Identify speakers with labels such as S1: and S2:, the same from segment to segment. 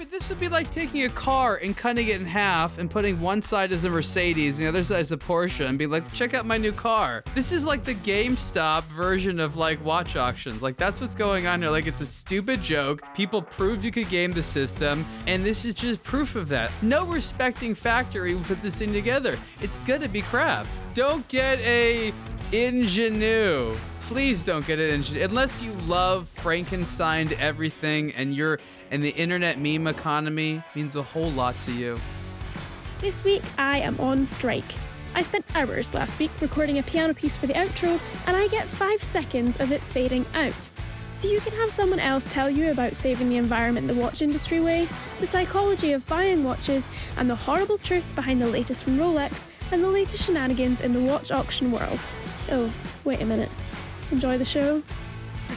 S1: but this would be like taking a car and cutting it in half and putting one side as a Mercedes and the other side as a Porsche and be like, check out my new car. This is like the GameStop version of like watch auctions. Like that's what's going on here. Like it's a stupid joke. People proved you could game the system, and this is just proof of that. No respecting factory put this thing together. It's gonna be crap. Don't get a ingenue. Please don't get an ingenue unless you love Frankenstein everything and you're and the internet meme economy means a whole lot to you.
S2: This week I am on strike. I spent hours last week recording a piano piece for the outro, and I get five seconds of it fading out. So you can have someone else tell you about saving the environment the watch industry way, the psychology of buying watches, and the horrible truth behind the latest from Rolex and the latest shenanigans in the watch auction world. Oh, wait a minute. Enjoy the show?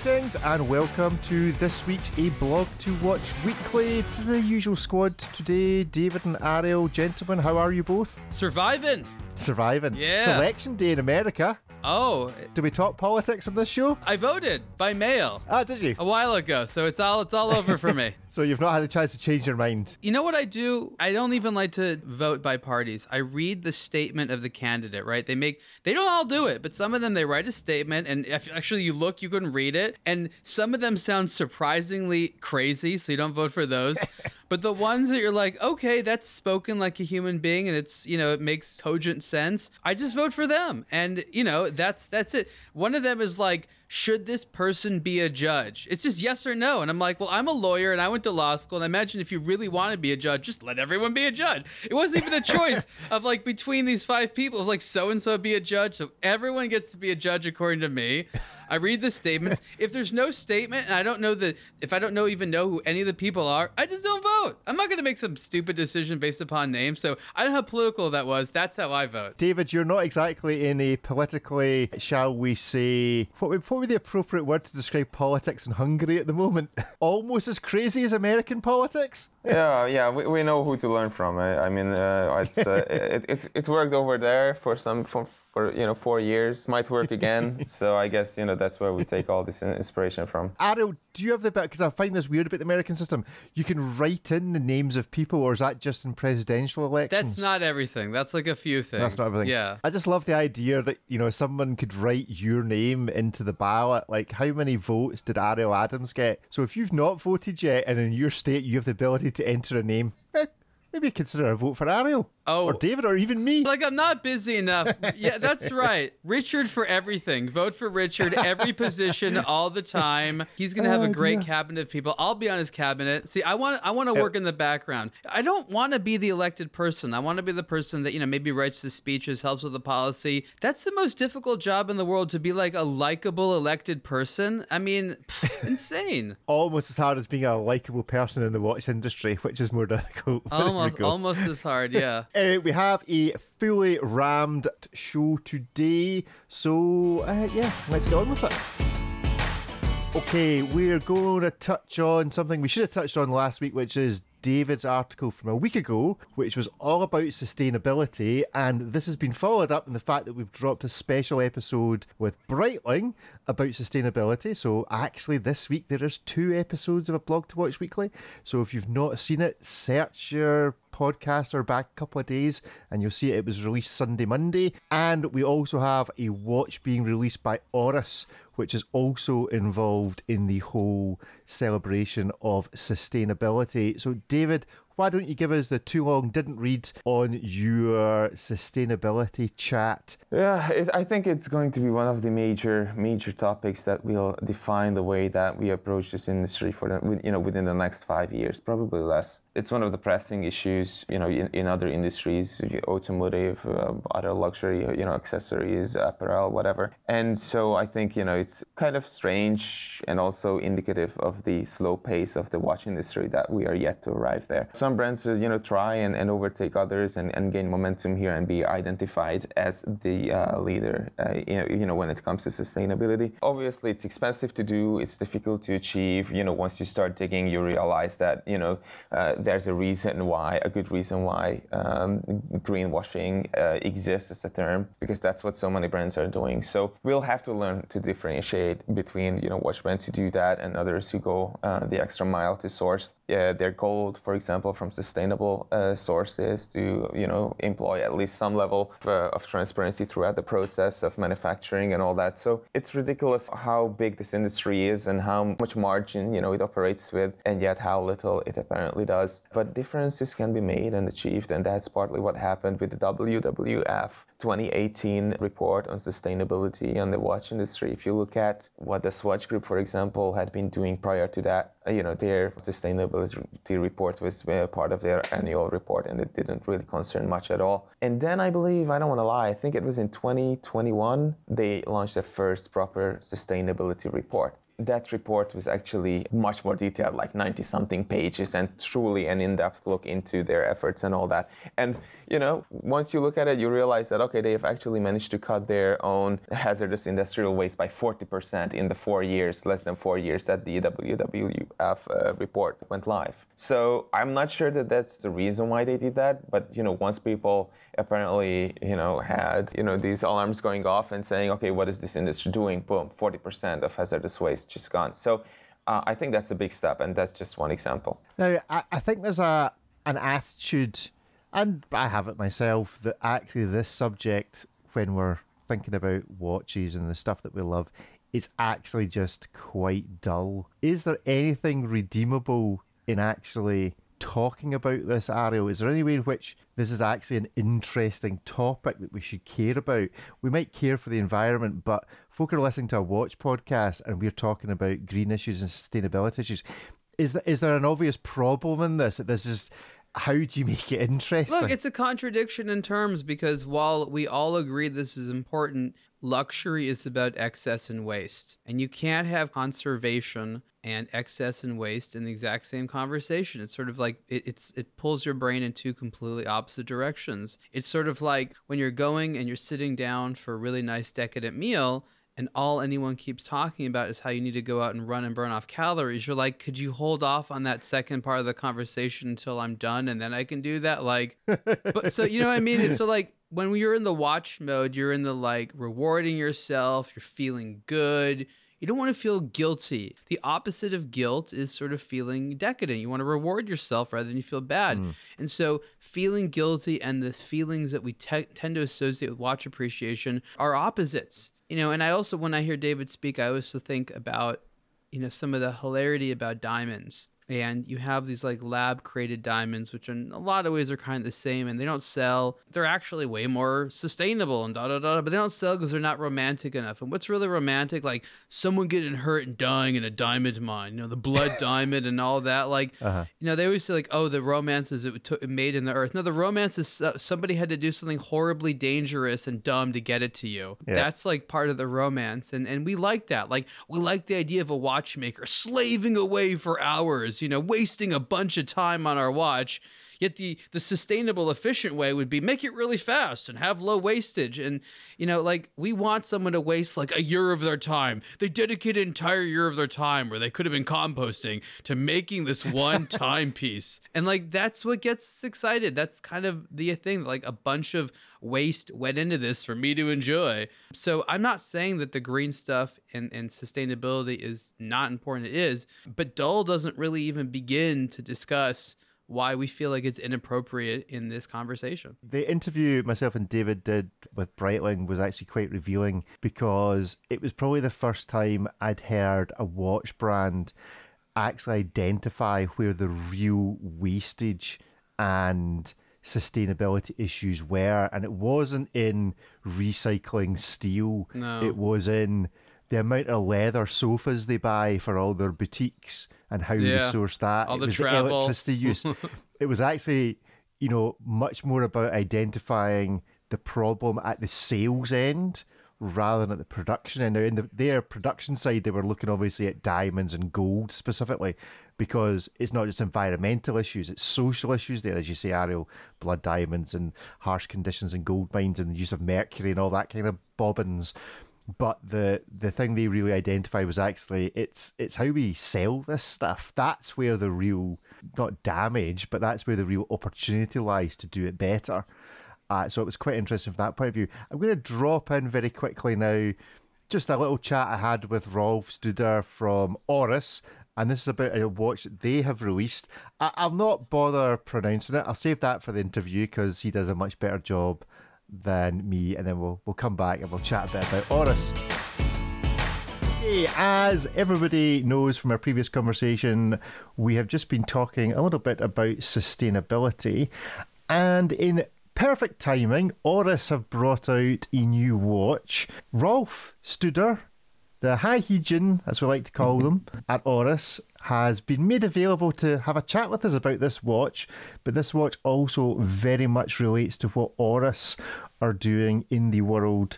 S3: Greetings and welcome to this week's A Blog to Watch Weekly. This is the usual squad today. David and Ariel, gentlemen, how are you both?
S1: Surviving.
S3: Surviving.
S1: Yeah.
S3: It's election day in America.
S1: Oh,
S3: Do we talk politics on this show?
S1: I voted by mail
S3: Ah, did you?
S1: a while ago, so it's all it's all over for me.
S3: So you've not had a chance to change your mind.
S1: You know what I do? I don't even like to vote by parties. I read the statement of the candidate, right? They make they don't all do it, but some of them they write a statement and if actually you look, you can read it, and some of them sound surprisingly crazy, so you don't vote for those. but the ones that you're like, "Okay, that's spoken like a human being and it's, you know, it makes cogent sense." I just vote for them. And, you know, that's that's it. One of them is like should this person be a judge? It's just yes or no. And I'm like, well, I'm a lawyer and I went to law school. And I imagine if you really want to be a judge, just let everyone be a judge. It wasn't even a choice of like between these five people. It was like so and so be a judge. So everyone gets to be a judge according to me. I read the statements. If there's no statement and I don't know the, if I don't know even know who any of the people are, I just don't vote. I'm not going to make some stupid decision based upon names. So I don't know how political that was. That's how I vote.
S3: David, you're not exactly in a politically, shall we say, what would, what would the appropriate word to describe politics in Hungary at the moment? Almost as crazy as American politics?
S4: yeah, yeah, we, we know who to learn from. I, I mean, uh, it's, uh, it, it, it worked over there for some for, for you know four years. Might work again. so I guess you know that's where we take all this inspiration from.
S3: Ariel, do you have the bit? Because I find this weird about the American system. You can write in the names of people, or is that just in presidential elections?
S1: That's not everything. That's like a few things.
S3: That's not everything.
S1: Yeah.
S3: I just love the idea that, you know, someone could write your name into the ballot. Like, how many votes did Ariel Adams get? So if you've not voted yet and in your state you have the ability to enter a name, eh, maybe consider a vote for Ariel.
S1: Oh.
S3: Or David, or even me.
S1: Like I'm not busy enough. Yeah, that's right. Richard for everything. Vote for Richard every position all the time. He's gonna have a oh, great cabinet of people. I'll be on his cabinet. See, I want I want to work in the background. I don't want to be the elected person. I want to be the person that you know maybe writes the speeches, helps with the policy. That's the most difficult job in the world to be like a likable elected person. I mean, pff, insane.
S3: Almost as hard as being a likable person in the watch industry, which is more difficult.
S1: Almost almost as hard. Yeah.
S3: Uh, we have a fully rammed show today, so uh, yeah, let's get on with it. Okay, we're going to touch on something we should have touched on last week, which is David's article from a week ago, which was all about sustainability. And this has been followed up in the fact that we've dropped a special episode with Breitling about sustainability. So, actually, this week there is two episodes of a blog to watch weekly. So, if you've not seen it, search your podcast or back a couple of days and you'll see it, it was released Sunday, Monday. And we also have a watch being released by Oris, which is also involved in the whole celebration of sustainability. So, David, why don't you give us the too long didn't read on your sustainability chat?
S4: Yeah, it, I think it's going to be one of the major major topics that will define the way that we approach this industry for you know within the next five years, probably less. It's one of the pressing issues, you know, in, in other industries, automotive, uh, other luxury, you know, accessories, apparel, whatever. And so I think you know it's kind of strange and also indicative of the slow pace of the watch industry that we are yet to arrive there. Some brands, you know, try and, and overtake others and, and gain momentum here and be identified as the uh, leader, uh, you, know, when it comes to sustainability. Obviously, it's expensive to do. It's difficult to achieve. You know, once you start digging, you realize that you know uh, there's a reason why, a good reason why um, greenwashing uh, exists as a term, because that's what so many brands are doing. So we'll have to learn to differentiate between you know watch brands who do that and others who go uh, the extra mile to source uh, their gold, for example, from sustainable uh, sources to you know employ at least some level of, uh, of, transparency throughout the process of manufacturing and all that. So it's ridiculous how big this industry is and how much margin you know it operates with, and yet how little it apparently does. But differences can be made and achieved, and that's partly what happened with the WWF 2018 report on sustainability in the watch industry. If you look at what the Swatch Group, for example, had been doing prior to that, uh, you know, their sustainability report was uh, part of their annual report and it didn't really concern much at all. And then I believe, I don't want to lie, I think it was in 2021, they launched their first proper sustainability report that report was actually much more detailed, like 90 something pages, and truly an in depth look into their efforts and all that. And, you know, once you look at it, you realize that, okay, they've actually managed to cut their own hazardous industrial waste by 40% in the four years, less than four years that the WWF uh, report went live. So I'm not sure that that's the reason why they did that, but, you know, once people apparently, you know, had, you know, these alarms going off and saying, okay, what is this industry doing? Boom, 40% of hazardous waste just gone. So uh, I think that's a big step, and that's just one example.
S3: Now, I, I think there's a an attitude, and I have it myself, that actually this subject, when we're thinking about watches and the stuff that we love, is actually just quite dull. Is there anything redeemable in actually talking about this, Ariel? Is there any way in which this is actually an interesting topic that we should care about? We might care for the environment, but folk are listening to a watch podcast and we're talking about green issues and sustainability issues. Is there, is there an obvious problem in this? That this is how do you make it interesting?
S1: Look, it's a contradiction in terms because while we all agree this is important, luxury is about excess and waste. And you can't have conservation and excess and waste in the exact same conversation. It's sort of like it, it's it pulls your brain in two completely opposite directions. It's sort of like when you're going and you're sitting down for a really nice decadent meal and all anyone keeps talking about is how you need to go out and run and burn off calories. You're like, could you hold off on that second part of the conversation until I'm done and then I can do that? Like, but so you know what I mean? It's so like when you're in the watch mode, you're in the like rewarding yourself, you're feeling good you don't want to feel guilty. The opposite of guilt is sort of feeling decadent. You want to reward yourself rather than you feel bad. Mm. And so, feeling guilty and the feelings that we te- tend to associate with watch appreciation are opposites. You know, and I also, when I hear David speak, I also think about, you know, some of the hilarity about diamonds and you have these like lab created diamonds which in a lot of ways are kind of the same and they don't sell. They're actually way more sustainable and da da da but they don't sell because they're not romantic enough. And what's really romantic like someone getting hurt and dying in a diamond mine you know the blood diamond and all that like uh-huh. you know they always say like oh the romances it, took, it made in the earth. No the romance is uh, somebody had to do something horribly dangerous and dumb to get it to you. Yeah. that's like part of the romance and and we like that. Like we like the idea of a watchmaker slaving away for hours you know, wasting a bunch of time on our watch. Yet the the sustainable, efficient way would be make it really fast and have low wastage. And you know, like we want someone to waste like a year of their time. They dedicate an entire year of their time where they could have been composting to making this one timepiece. And like that's what gets us excited. That's kind of the thing. Like a bunch of waste went into this for me to enjoy. So I'm not saying that the green stuff and, and sustainability is not important. It is, but Dull doesn't really even begin to discuss why we feel like it's inappropriate in this conversation.
S3: The interview myself and David did with Breitling was actually quite revealing because it was probably the first time I'd heard a watch brand actually identify where the real wastage and sustainability issues were, and it wasn't in recycling steel.
S1: No.
S3: It was in the amount of leather sofas they buy for all their boutiques and how yeah. they source that.
S1: All
S3: it
S1: the
S3: was
S1: travel.
S3: the electricity use. it was actually, you know, much more about identifying the problem at the sales end rather than at the production end. Now, in the, their production side, they were looking obviously at diamonds and gold specifically, because it's not just environmental issues, it's social issues there, as you say, Ariel, blood diamonds and harsh conditions and gold mines and the use of mercury and all that kind of bobbins. But the the thing they really identify was actually it's it's how we sell this stuff. That's where the real not damage, but that's where the real opportunity lies to do it better. Uh, so it was quite interesting from that point of view. I'm going to drop in very quickly now just a little chat I had with Rolf Studer from Oris and this is about a watch that they have released. I- will not bother pronouncing it. I'll save that for the interview because he does a much better job than me, and then we'll we'll come back and we'll chat a bit about Oris. Okay, as everybody knows from our previous conversation, we have just been talking a little bit about sustainability, and in perfect timing, Oris have brought out a new watch. Rolf Studer, the High Heid Yin, as we like to call mm-hmm. them, at Oris, has been made available to have a chat with us about this watch. But this watch also very much relates to what Oris are doing in the world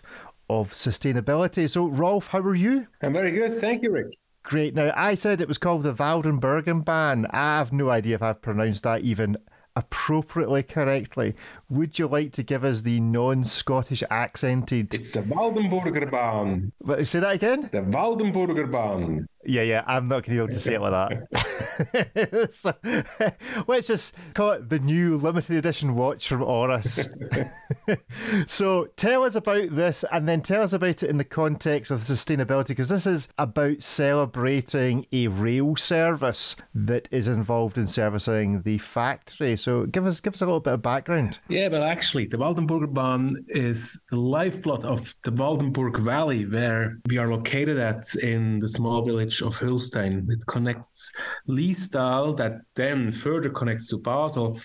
S3: of sustainability. So, Rolf, how are you?
S5: I'm very good. Thank you, Rick.
S3: Great. Now, I said it was called the Waldenburgen ban. I have no idea if I've pronounced that even appropriately correctly. Would you like to give us the non-Scottish accented?
S5: It's the Waldenburger Bahn.
S3: Say that again.
S5: The Waldenburger Bahn.
S3: Yeah, yeah, I'm not going to be able to say it like that. so, let's just call it the new limited edition watch from Oris. so, tell us about this and then tell us about it in the context of sustainability because this is about celebrating a rail service that is involved in servicing the factory. So, give us give us a little bit of background.
S5: Yeah, well, actually, the Waldenburger Bahn is the lifeblood of the Waldenburg Valley, where we are located at in the small village village of Hölstein. It connects Liestal, that then further connects to Basel,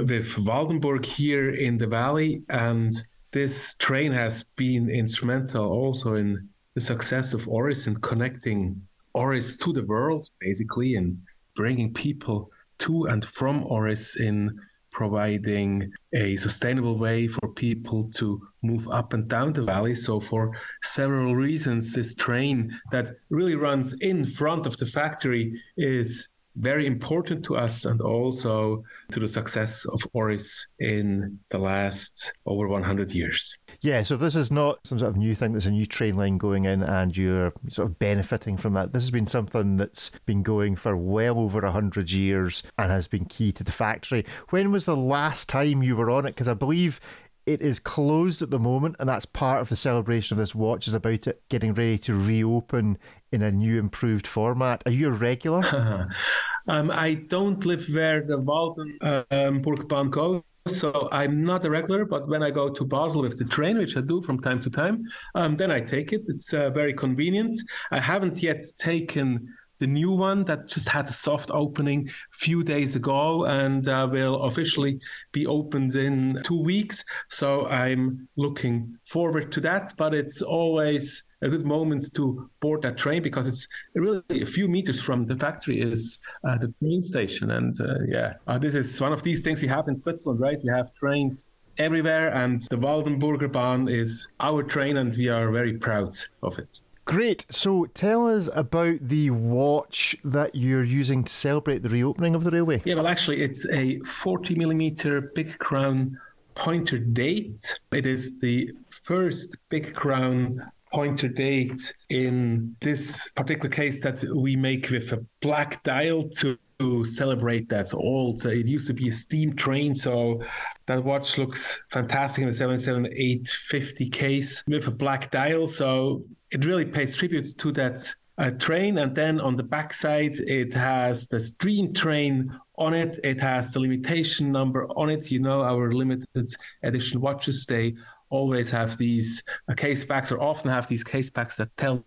S5: with Waldenburg here in the valley. And this train has been instrumental also in the success of Oris in connecting Oris to the world, basically, and bringing people to and from Oris in providing a sustainable way for people to move up and down the valley. So, for several reasons, this train that really runs in front of the factory is very important to us and also to the success of Oris in the last over 100 years.
S3: Yeah, so this is not some sort of new thing. There's a new train line going in and you're sort of benefiting from that. This has been something that's been going for well over 100 years and has been key to the factory. When was the last time you were on it? Because I believe it is closed at the moment, and that's part of the celebration of this watch is about it getting ready to reopen in a new improved format. Are you a regular?
S5: um, I don't live where the Waldenburg um, goes. So I'm not a regular, but when I go to Basel with the train, which I do from time to time, um, then I take it. It's uh, very convenient. I haven't yet taken the new one that just had a soft opening a few days ago and uh, will officially be opened in two weeks. So I'm looking forward to that. But it's always a good moment to board that train because it's really a few meters from the factory is uh, the train station. And uh, yeah, uh, this is one of these things we have in Switzerland, right? We have trains everywhere, and the Waldenburger Bahn is our train, and we are very proud of it.
S3: Great. So tell us about the watch that you're using to celebrate the reopening of the railway.
S5: Yeah, well, actually, it's a 40 millimeter Big Crown pointer date. It is the first Big Crown pointer date in this particular case that we make with a black dial to celebrate that old. It used to be a steam train, so that watch looks fantastic in the 77850 case with a black dial. So it really pays tribute to that uh, train. And then on the backside, it has the steam train on it. It has the limitation number on it. You know, our limited edition watches, they always have these uh, case backs or often have these case backs that tell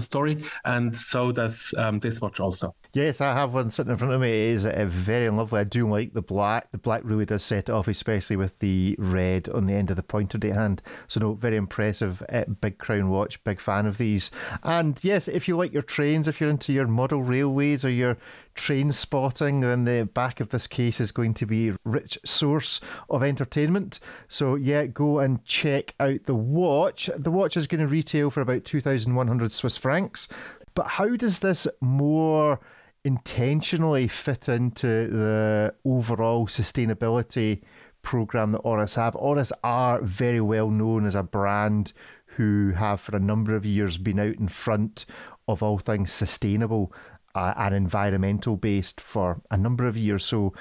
S5: story, and so does um, this watch also.
S3: Yes, I have one sitting in front of me. It is uh, very lovely. I do like the black. The black really does set it off, especially with the red on the end of the pointer hand. So, no, very impressive. Uh, big crown watch. Big fan of these. And yes, if you like your trains, if you're into your model railways or your train spotting, then the back of this case is going to be a rich source of entertainment. So, yeah, go and check out the watch. The watch is going to retail for about 2,100 Swiss francs. But how does this more intentionally fit into the overall sustainability program that Oris have? Oris are very well known as a brand who have for a number of years been out in front of all things sustainable uh, and environmental based for a number of years. So,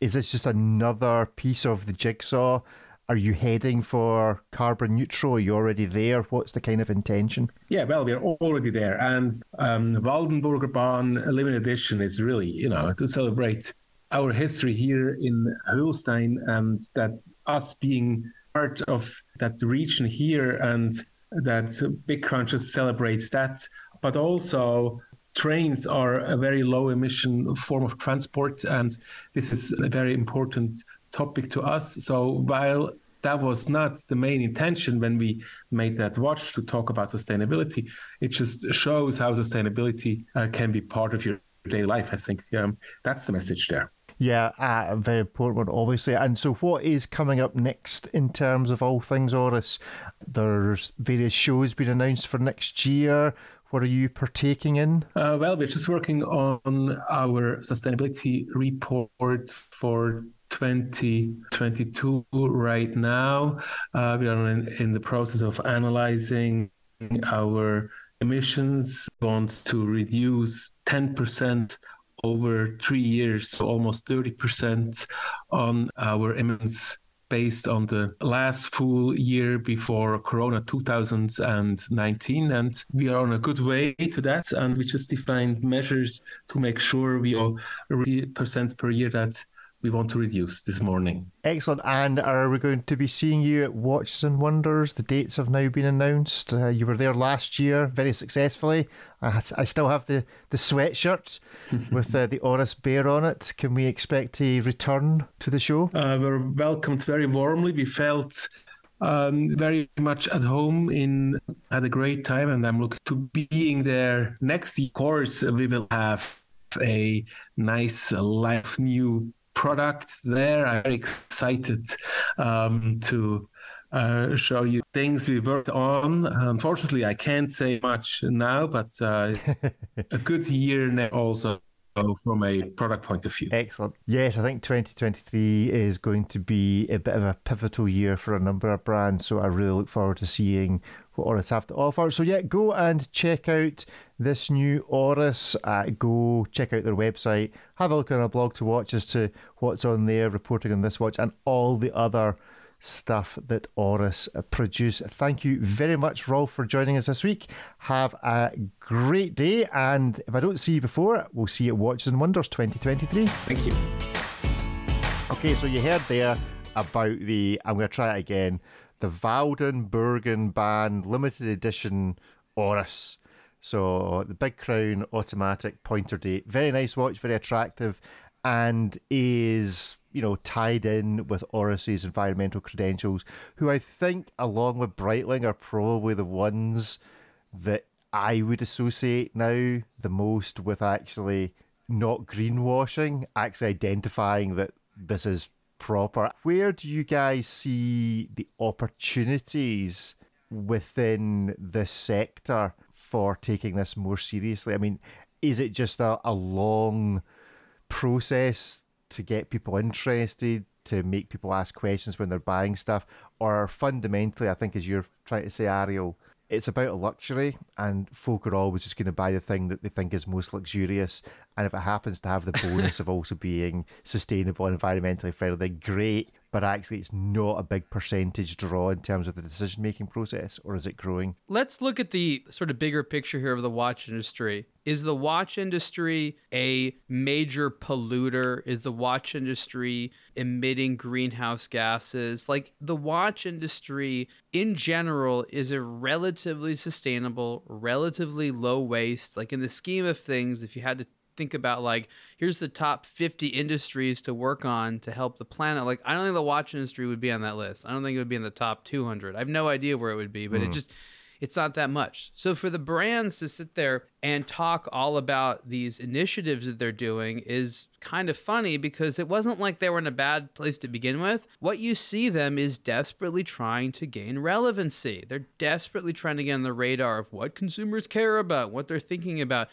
S3: is this just another piece of the jigsaw Are you heading for carbon neutral? Are you already there? What's the kind of intention?
S5: Yeah, well, we're already there. And um, Waldenburger Bahn limited edition is really, you know, to celebrate our history here in Hölstein and that us being part of that region here and that Big Crown celebrates that, but also trains are a very low emission form of transport and this is a very important topic to us so while that was not the main intention when we made that watch to talk about sustainability it just shows how sustainability uh, can be part of your daily life i think um, that's the message there
S3: yeah, uh, very important one, obviously. And so, what is coming up next in terms of all things Oris? There's various shows being announced for next year. What are you partaking in?
S5: Uh, well, we're just working on our sustainability report for 2022 right now. Uh, we are in, in the process of analyzing our emissions. We want to reduce 10% over three years, so almost 30% on our emissions based on the last full year before Corona 2019. And we are on a good way to that. And we just defined measures to make sure we are 30% per year that we want to reduce this morning.
S3: Excellent. And are we going to be seeing you at Watches and Wonders? The dates have now been announced. Uh, you were there last year very successfully. I, I still have the, the sweatshirt with uh, the Oris bear on it. Can we expect a return to the show?
S5: Uh, we were welcomed very warmly. We felt um, very much at home in had a great time and I'm looking to being there next year. Of course, we will have a nice live new product there. I'm very excited um, to uh, show you things we worked on. Unfortunately, I can't say much now, but uh, a good year also from a product point of view.
S3: Excellent. Yes, I think 2023 is going to be a bit of a pivotal year for a number of brands. So I really look forward to seeing what Oris have to offer. So yeah, go and check out this new Oris. Uh, go check out their website. Have a look on our blog to watch as to what's on there, reporting on this watch and all the other stuff that Oris produce. Thank you very much, Rolf, for joining us this week. Have a great day, and if I don't see you before, we'll see you at Watches and Wonders 2023.
S5: Thank you.
S3: Okay, so you heard there about the, I'm going to try it again, the Waldenburgen Band limited edition Oris. So the Big Crown automatic pointer date. Very nice watch, very attractive, and is you know, tied in with Oris's environmental credentials, who I think, along with Breitling, are probably the ones that I would associate now the most with actually not greenwashing, actually identifying that this is proper. Where do you guys see the opportunities within this sector for taking this more seriously? I mean, is it just a, a long process to get people interested, to make people ask questions when they're buying stuff, or fundamentally, I think, as you're trying to say, Ariel, it's about a luxury, and folk are always just going to buy the thing that they think is most luxurious. And if it happens to have the bonus of also being sustainable and environmentally friendly, then great but actually it's not a big percentage draw in terms of the decision making process, or is it growing?
S1: Let's look at the sort of bigger picture here of the watch industry. Is the watch industry a major polluter? Is the watch industry emitting greenhouse gases? Like the watch industry in general is a relatively sustainable, relatively low waste. Like in the scheme of things, if you had to think about like here's the top 50 industries to work on to help the planet. Like i don't think the watch industry would be on that list. I don't think it would be in the top 200 i have no idea where it would be but mm. it just it's not that much. So for the brands to sit there and talk all about these initiatives that they're doing is kind of funny because it wasn't like they were in a bad place to begin with. What you see them is desperately trying to gain relevancy. They're desperately trying to get on the radar of what consumers care about what they're thinking about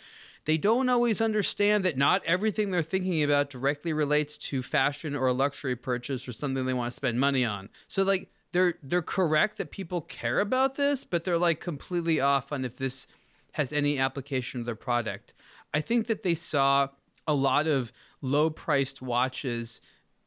S1: they don't always understand that not everything they're thinking about directly relates to fashion or a luxury purchase or something they want to spend money on. So like they're they're correct that people care about this, but they're like completely off on if this has any application to their product. I think that they saw a lot of low priced watches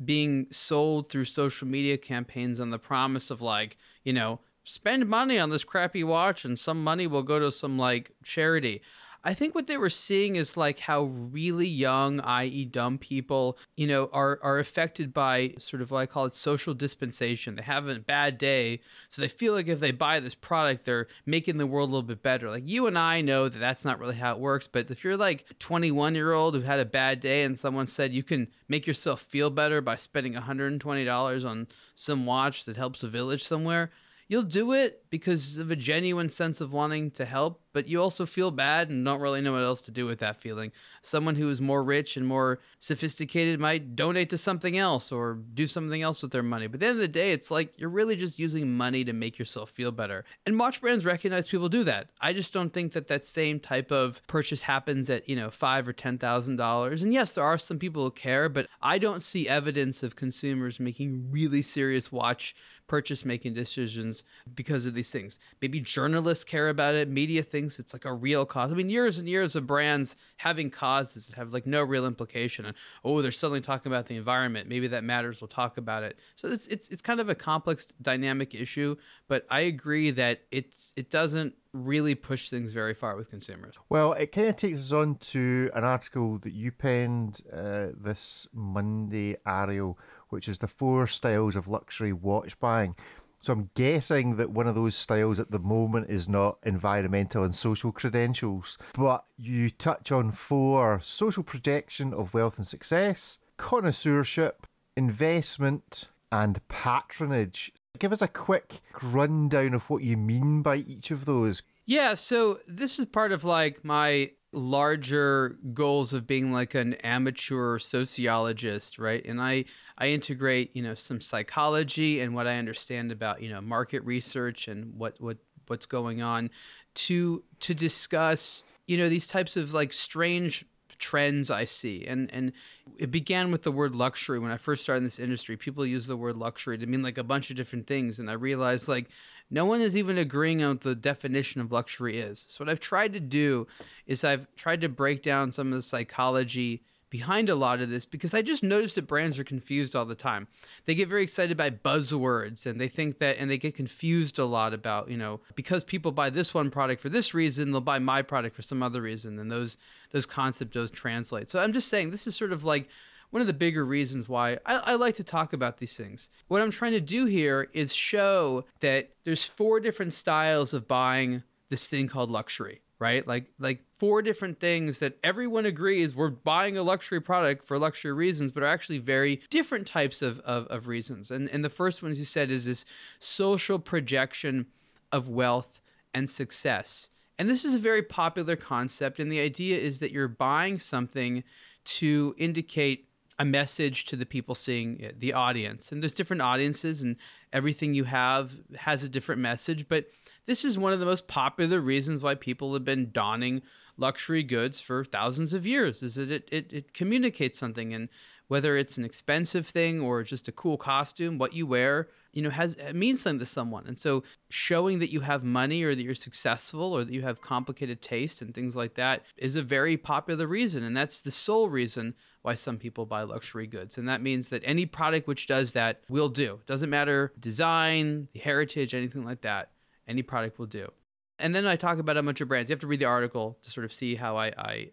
S1: being sold through social media campaigns on the promise of like, you know, spend money on this crappy watch and some money will go to some like charity. I think what they were seeing is like how really young, i.e., dumb people, you know, are are affected by sort of what I call it social dispensation. They have a bad day, so they feel like if they buy this product, they're making the world a little bit better. Like you and I know that that's not really how it works. But if you're like 21 year old who had a bad day and someone said you can make yourself feel better by spending 120 dollars on some watch that helps a village somewhere you'll do it because of a genuine sense of wanting to help, but you also feel bad and don't really know what else to do with that feeling. Someone who is more rich and more sophisticated might donate to something else or do something else with their money. But at the end of the day, it's like you're really just using money to make yourself feel better. And watch brands recognize people do that. I just don't think that that same type of purchase happens at, you know, five or ten thousand dollars. And yes, there are some people who care, but I don't see evidence of consumers making really serious watch purchase making decisions because of these things. Maybe journalists care about it, media thinks it's like a real cause. I mean, years and years of brands having causes that have like no real implication. And oh, they're suddenly talking about the environment. Maybe that matters. We'll talk about it. So it's it's it's kind of a complex dynamic issue, but I agree that it's it doesn't really push things very far with consumers.
S3: Well, it kind of takes us on to an article that you penned uh, this Monday, Ariel, which is the four styles of luxury watch buying. So I'm guessing that one of those styles at the moment is not environmental and social credentials, but you touch on four social projection of wealth and success, connoisseurship, investment, and patronage. Give us a quick rundown of what you mean by each of those.
S1: Yeah, so this is part of like my larger goals of being like an amateur sociologist right? And i i integrate you know some psychology and what i understand about you know market research and what what what's going on to to discuss you know these types of like strange trends I see. And and it began with the word luxury when I first started in this industry. People use the word luxury to mean like a bunch of different things and I realized like no one is even agreeing on what the definition of luxury is. So what I've tried to do is I've tried to break down some of the psychology behind a lot of this because I just noticed that brands are confused all the time. They get very excited by buzzwords and they think that and they get confused a lot about, you know, because people buy this one product for this reason, they'll buy my product for some other reason and those those concepts don't translate. So I'm just saying this is sort of like one of the bigger reasons why I, I, like to talk about these things. What I'm trying to do here is show that there's four different styles of buying this thing called luxury, right? Like like four different things that everyone agrees we're buying a luxury product for luxury reasons, but are actually very different types of, of, of reasons. And and the first one, as you said, is this social projection of wealth and success. And this is a very popular concept, and the idea is that you're buying something to indicate a message to the people seeing it, the audience. And there's different audiences, and everything you have has a different message. But this is one of the most popular reasons why people have been donning luxury goods for thousands of years is that it, it, it communicates something. And whether it's an expensive thing or just a cool costume what you wear you know has means something to someone. And so showing that you have money or that you're successful or that you have complicated taste and things like that is a very popular reason. And that's the sole reason why some people buy luxury goods. And that means that any product which does that will do. Doesn't matter design heritage anything like that any product will do. And then i talk about a bunch of brands. You have to read the article to sort of see how i, I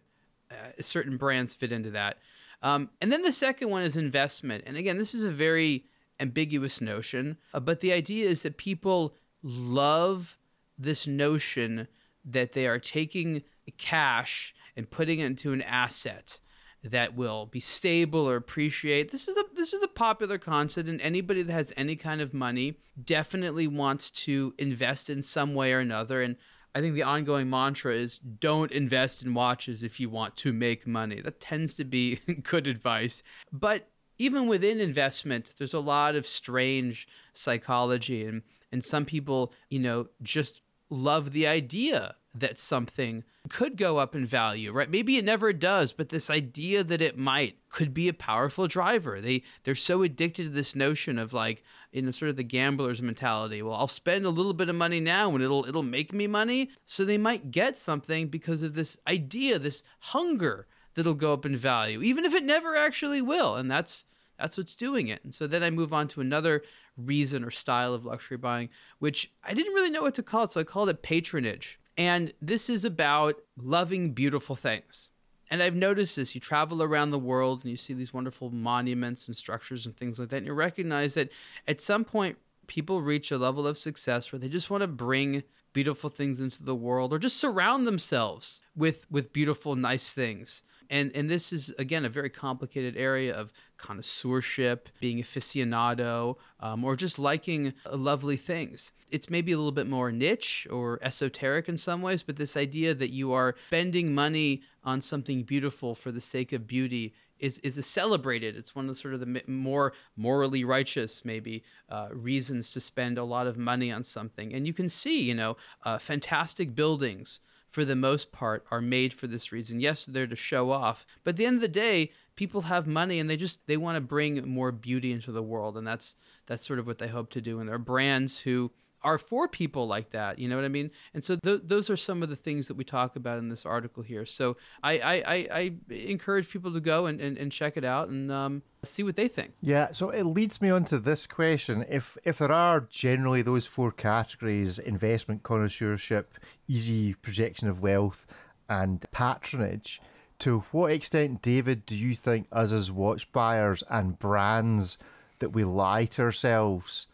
S1: uh, certain brands fit into that. Um, and then the second one is investment. And again this is a very ambiguous notion, uh, but the idea is that people love this notion that they are taking cash and putting it into an asset that will be stable or appreciate. This is a this is a popular concept and anybody that has any kind of money definitely wants to invest in some way or another and I think the ongoing mantra is don't invest in watches if you want to make money. That tends to be good advice. But even within investment, there's a lot of strange psychology, and and some people, you know, just love the idea that something could go up in value, right? Maybe it never does, but this idea that it might could be a powerful driver. They they're so addicted to this notion of like, you know, sort of the gambler's mentality. Well, I'll spend a little bit of money now and it'll it'll make me money. So they might get something because of this idea, this hunger that'll go up in value, even if it never actually will. And that's That's what's doing it. And so then I move on to another reason or style of luxury buying, which I didn't really know what to call it. So I called it patronage. And this is about loving beautiful things. And I've noticed this. You travel around the world and you see these wonderful monuments and structures and things like that. And you recognize that at some point, people reach a level of success where they just want to bring beautiful things into the world or just surround themselves with with beautiful nice things and and this is again a very complicated area of connoisseurship, being aficionado, um, or just liking lovely things. It's maybe a little bit more niche or esoteric in some ways, but this idea that you are spending money on something beautiful for the sake of beauty is is celebrated. It's one of the sort of the more morally righteous maybe uh, reasons to spend a lot of money on something. And you can see, you know, uh, fantastic buildings for the most part, are made for this reason. Yes, they're to show off, but at the end of the day, people have money and they just they want to bring more beauty into the world, and that's that's sort of what they hope to do. And there are brands who are for people like that. You know what I mean? And so th- those are some of the things that we talk about in this article here. So I, I, I, I encourage people to go and, and, and check it out and um, see what they think.
S3: Yeah, so it leads me on to this question. If if there are generally those four categories investment, connoisseurship, easy projection of wealth, and patronage, to what extent, David, do you think us as watch buyers and brands that we lie to ourselves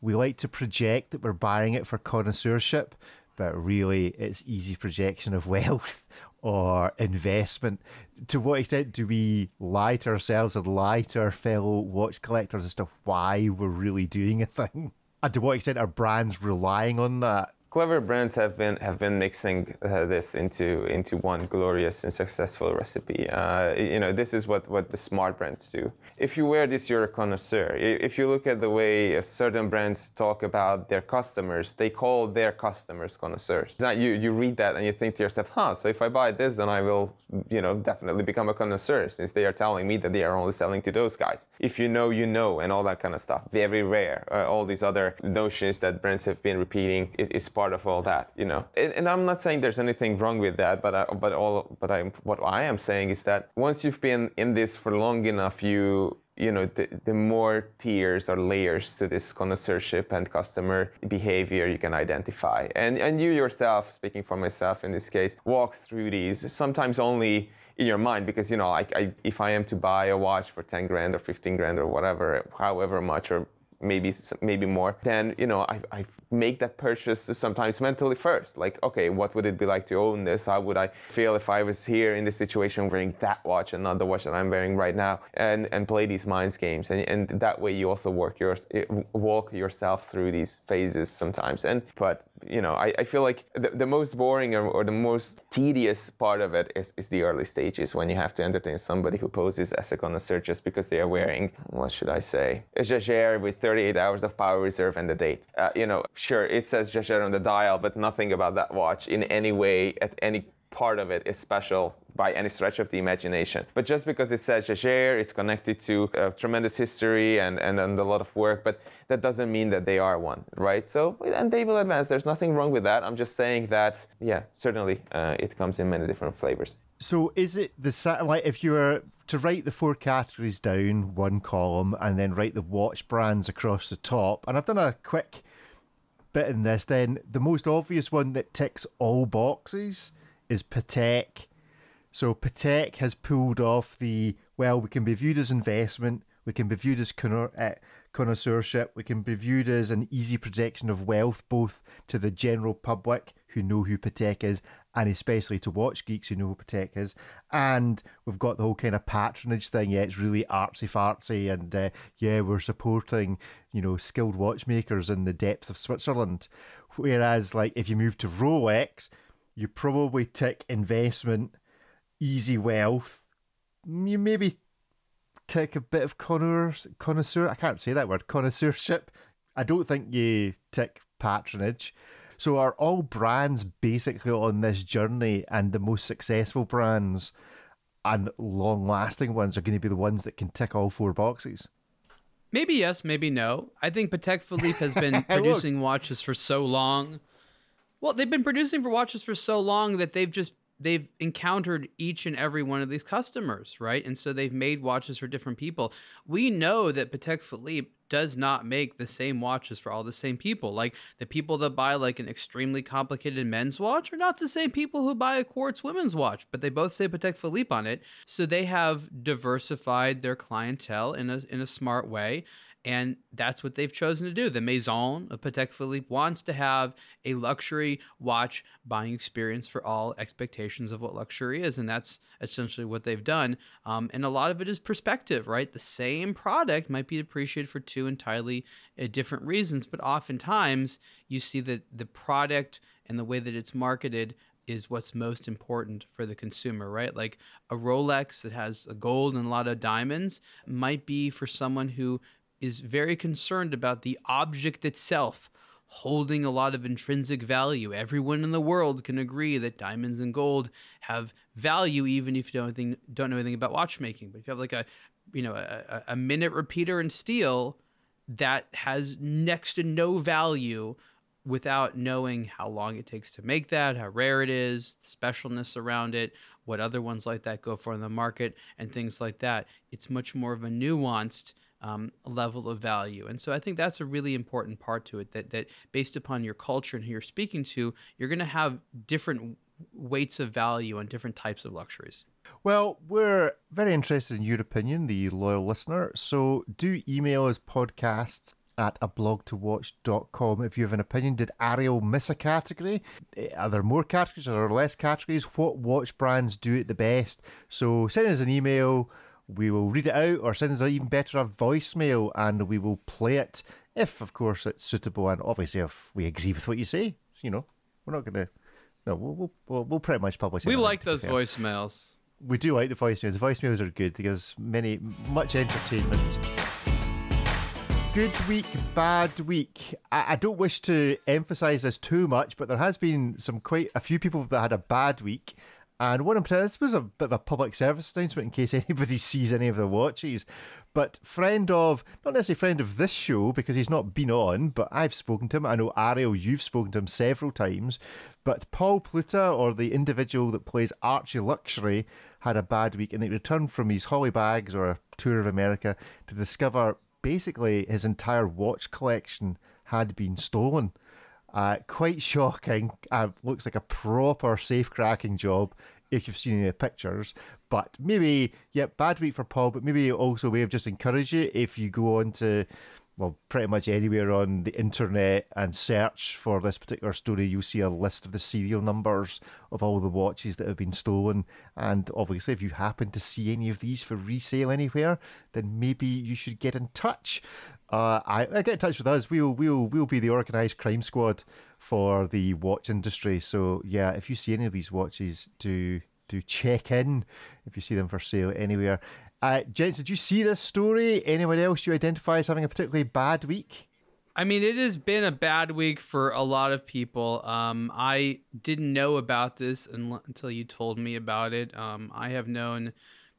S3: we like to project that we're buying it for connoisseurship, but really it's easy projection of wealth or investment. To what extent do we lie to ourselves and lie to our fellow watch collectors as to why we're really doing a thing? And to what extent are brands relying on that?
S4: Clever brands have been have been mixing uh, this into into one glorious and successful recipe. Uh, you know, this is what what the smart brands do. If you wear this, you're a connoisseur. If you look at the way certain brands talk about their customers, they call their customers connoisseurs. Now you you read that and you think to yourself, huh? So if I buy this, then I will, you know, definitely become a connoisseur since they are telling me that they are only selling to those guys. If you know, you know, and all that kind of stuff. Very rare. Uh, all these other notions that brands have been repeating is part of all that, you know. And, and I'm not saying there's anything wrong with that, but I, but all but I'm what I am saying is that once you've been in this for long enough, you you know the, the more tiers or layers to this connoisseurship and customer behavior you can identify and and you yourself speaking for myself in this case walk through these sometimes only in your mind because you know I, I, if i am to buy a watch for 10 grand or 15 grand or whatever however much or maybe maybe more then you know I, I make that purchase sometimes mentally first. Like okay what would it be like to own this? How would i feel if i was here in this situation wearing that watch and not the watch that i'm wearing right now? And and play these minds games. And, and that way you also work your eh, walk yourself through these phases sometimes. And but you know i, I feel like the, the most boring or, or the most tedious part of it is, is the early stages when you have to entertain somebody who poses as a connoisseur just because they are wearing what should i say a jaeger with 38 hours of power reserve and the date. Uh, you know sure, it says Jaeger on the dial, but nothing about that watch in any way, at any part of it is special by any stretch of the imagination. But just because it says Jaeger, it's connected to a tremendous history and, and, and, a lot of work, but that doesn't mean that they are one, right? So, and they will advance. There's nothing wrong with that. I'm just saying that, yeah, certainly uh, it comes in many different flavors.
S3: So, is it the satellite, if you were to write the four categories down one column and then write the watch brands across the top, and I've done a quick bit in this, then the most obvious one that ticks all boxes is Patek. So Patek has pulled off the well, we can be viewed as investment, we can be viewed as uh, connoisseurship, we can be viewed as an easy projection of wealth both to the general public who know who Patek is, and especially to watch geeks who know who Patek is. And we've got the whole kind of patronage thing. Yeah, it's really artsy fartsy, and uh, yeah, we're supporting you know skilled watchmakers in the depths of Switzerland. Whereas, like, if you move to Rolex, you probably tick investment, easy wealth. You maybe tick a bit of connoisseur. I can't say that word connoisseurship. I don't think you tick patronage. So are all brands basically on this journey, and the most successful brands and long-lasting ones are going to be the ones that can tick all four boxes?
S1: Maybe yes, maybe no. I think Patek Philippe has been producing watches for so long. Well, they've been producing for watches for so long that they've just they've encountered each and every one of these customers, right? And so they've made watches for different people. We know that Patek Philippe does not make the same watches for all the same people. Like the people that buy like an extremely complicated men's watch are not the same people who buy a quartz women's watch, but they both say Patek Philippe on it. So they have diversified their clientele in a in a smart way. And that's what they've chosen to do. The Maison of Patek Philippe wants to have a luxury watch buying experience for all expectations of what luxury is. And that's essentially what they've done. Um, and a lot of it is perspective, right? The same product might be appreciated for two entirely uh, different reasons, but oftentimes you see that the product and the way that it's marketed is what's most important for the consumer, right? Like a Rolex that has gold and a lot of diamonds might be for someone who is very concerned about the object itself holding a lot of intrinsic value. Everyone in the world can agree that diamonds and gold have value, even if you don't think, don't know anything about watchmaking. But if you have like a you know a, a minute repeater in steel that has next to no value without knowing how long it takes to make that, how rare it is, the specialness around it, what other ones like that go for in the market, and things like that. It's much more of a nuanced um, level of value. And so I think that's a really important part to it that, that based upon your culture and who you're speaking to, you're going to have different weights of value on different types of luxuries.
S3: Well, we're very interested in your opinion, the loyal listener. So do email us podcasts at a blog to watch.com if you have an opinion. Did Ariel miss a category? Are there more categories? Are there less categories? What watch brands do it the best? So send us an email we will read it out or send us an even better a voicemail and we will play it if, of course, it's suitable and obviously if we agree with what you say. You know, we're not going to. No, we'll, we'll, we'll pretty much publish it.
S1: We like those voicemails.
S3: We do like the voicemails. The voicemails are good because many, much entertainment. Good week, bad week. I, I don't wish to emphasise this too much, but there has been some quite a few people that had a bad week and in particular, this was a bit of a public service announcement in case anybody sees any of the watches. But friend of, not necessarily friend of this show because he's not been on, but I've spoken to him. I know Ariel, you've spoken to him several times. But Paul Pluta, or the individual that plays Archie Luxury, had a bad week and he returned from his holly bags or a tour of America to discover basically his entire watch collection had been stolen. Uh, quite shocking. Uh, looks like a proper safe cracking job if you've seen the pictures. But maybe, yeah, bad week for Paul, but maybe also a way of just encourage you if you go on to well, pretty much anywhere on the internet and search for this particular story, you'll see a list of the serial numbers of all the watches that have been stolen. And obviously, if you happen to see any of these for resale anywhere, then maybe you should get in touch. Uh, I, I get in touch with us. We'll we'll we'll be the organised crime squad for the watch industry. So yeah, if you see any of these watches, do do check in if you see them for sale anywhere. Uh, gents, did you see this story? Anyone else you identify as having a particularly bad week?
S1: I mean, it has been a bad week for a lot of people. Um, I didn't know about this until you told me about it. Um, I have known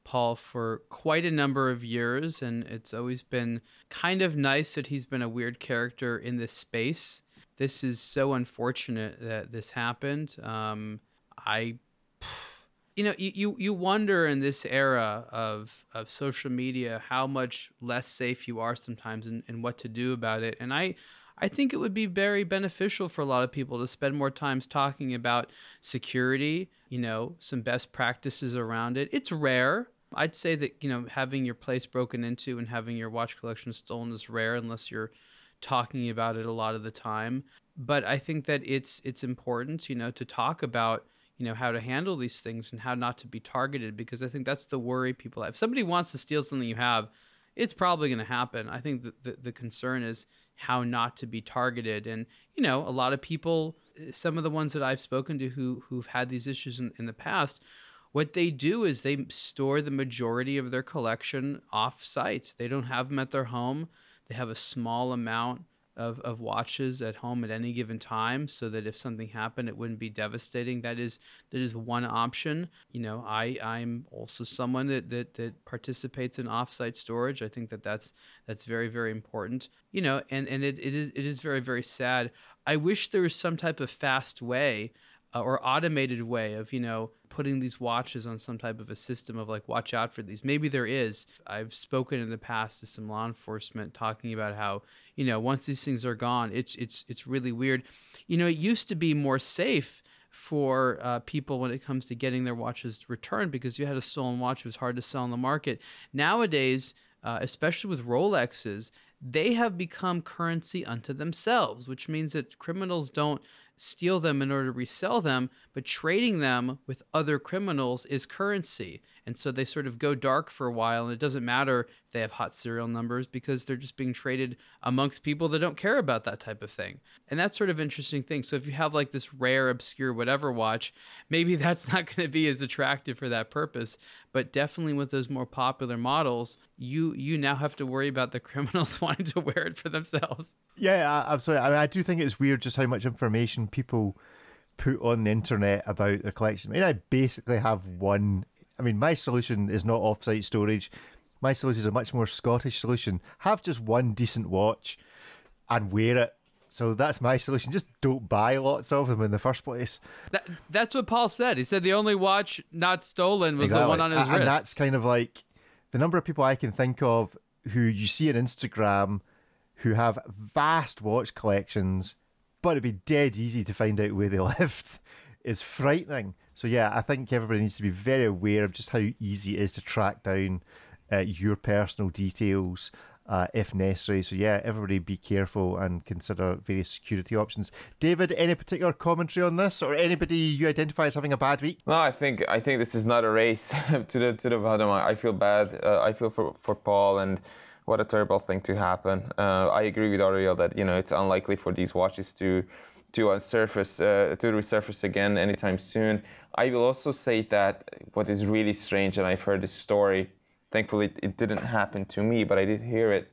S1: Paul for quite a number of years, and it's always been kind of nice that he's been a weird character in this space. This is so unfortunate that this happened. Um, I you know you, you wonder in this era of of social media how much less safe you are sometimes and, and what to do about it. And i i think it would be very beneficial for a lot of people to spend more times talking about security you know some best practices around it. It's rare. I'd say that you know having your place broken into and having your watch collection stolen is rare unless you're talking about it a lot of the time. But i think that it's it's important you know to talk about you know how to handle these things and how not to be targeted because I think that's the worry people have. If somebody wants to steal something you have, it's probably going to happen. I think the, the, the concern is how not to be targeted. And you know, a lot of people, some of the ones that I've spoken to who who've had these issues in, in the past, what they do is they store the majority of their collection off site. They don't have them at their home. They have a small amount of, of watches at home at any given time so that if something happened it wouldn't be devastating. That is that is one option. You know i i'm also someone that that, that participates in offsite storage. I think that that's that's very very important. You know and and it, it is it is very very sad. I wish there was some type of fast way uh, or automated way of you know putting these watches on some type of a system of like watch out for these. Maybe there is. I've spoken in the past to some law enforcement talking about how you know once these things are gone it's it's it's really weird. You know it used to be more safe for uh, people when it comes to getting their watches returned because you had a stolen watch it was hard to sell on the market. Nowadays uh, especially with rolexes they have become currency unto themselves which means that criminals don't steal them in order to resell them, but trading them with other criminals is currency. And so they sort of go dark for a while, and it doesn't matter if they have hot serial numbers because they're just being traded amongst people that don't care about that type of thing. And that's sort of interesting thing. So if you have like this rare, obscure, whatever watch, maybe that's not going to be as attractive for that purpose. But definitely with those more popular models, you you now have to worry about the criminals wanting to wear it for themselves.
S3: Yeah, absolutely. I mean, I do think it's weird just how much information people put on the internet about their collection. I mean, I basically have one. I mean, my solution is not offsite storage. My solution is a much more Scottish solution. Have just one decent watch and wear it. So that's my solution. Just don't buy lots of them in the first place.
S1: That, that's what Paul said. He said the only watch not stolen was exactly. the one on his
S3: and,
S1: wrist.
S3: And that's kind of like the number of people I can think of who you see on Instagram who have vast watch collections, but it'd be dead easy to find out where they lived is frightening. So yeah, I think everybody needs to be very aware of just how easy it is to track down uh, your personal details uh, if necessary. So yeah, everybody be careful and consider various security options. David, any particular commentary on this, or anybody you identify as having a bad week?
S4: No, I think I think this is not a race to the to the bottom. I feel bad. Uh, I feel for for Paul and what a terrible thing to happen. Uh, I agree with Ariel that you know it's unlikely for these watches to to uh, to resurface again anytime soon. I will also say that what is really strange, and I've heard this story. Thankfully, it didn't happen to me, but I did hear it.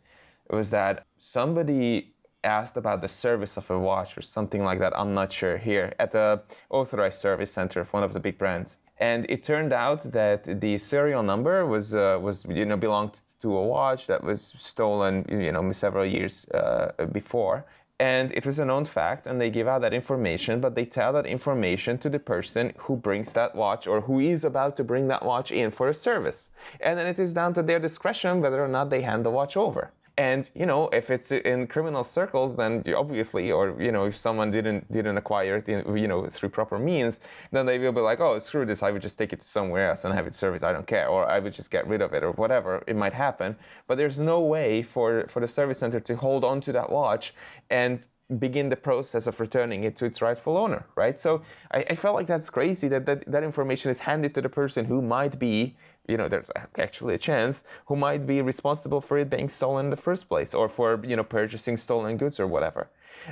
S4: It was that somebody asked about the service of a watch or something like that. I'm not sure here at the authorized service center of one of the big brands and it turned out that the serial number was uh, was you know belonged to a watch that was stolen you know several years uh, before and it was a known fact and they give out that information but they tell that information to the person who brings that watch or who is about to bring that watch in for a service. And then it is down to their discretion whether or not they hand the watch over and you know, if it's in criminal circles, then obviously, or you know, if someone didn't didn't acquire it, in, you know, through proper means, then they will be like, oh, screw this, I would just take it to somewhere else and have it serviced. I don't care, or I would just get rid of it, or whatever it might happen. But there's no way for for the service center to hold on to that watch and begin the process of returning it to its rightful owner, right? So I, I felt like that's crazy that, that that information is handed to the person who might be you know, there's actually a chance who might be responsible for it being stolen in the first place or for, you know, purchasing stolen goods or whatever.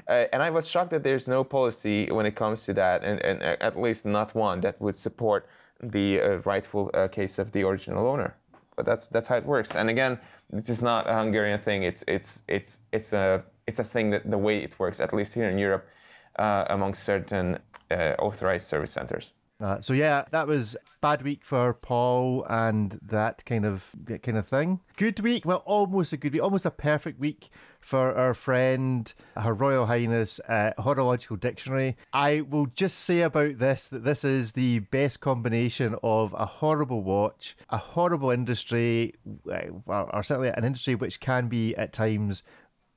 S4: Uh, and I was shocked that there's no policy when it comes to that, and, and uh, at least not one that would support the uh, rightful uh, case of the original owner. But that's that's how it works. And again, this is not a Hungarian thing. It's it's it's it's a it's a thing that the way it works, at least here in Europe, uh, among certain uh, authorized service centers.
S3: Uh, so yeah, that was bad week for Paul and that kind of that kind of thing. Good week, well, almost a good week, almost a perfect week for our friend, Her Royal Highness uh, Horological Dictionary. I will just say about this that this is the best combination of a horrible watch, a horrible industry, uh, or certainly an industry which can be at times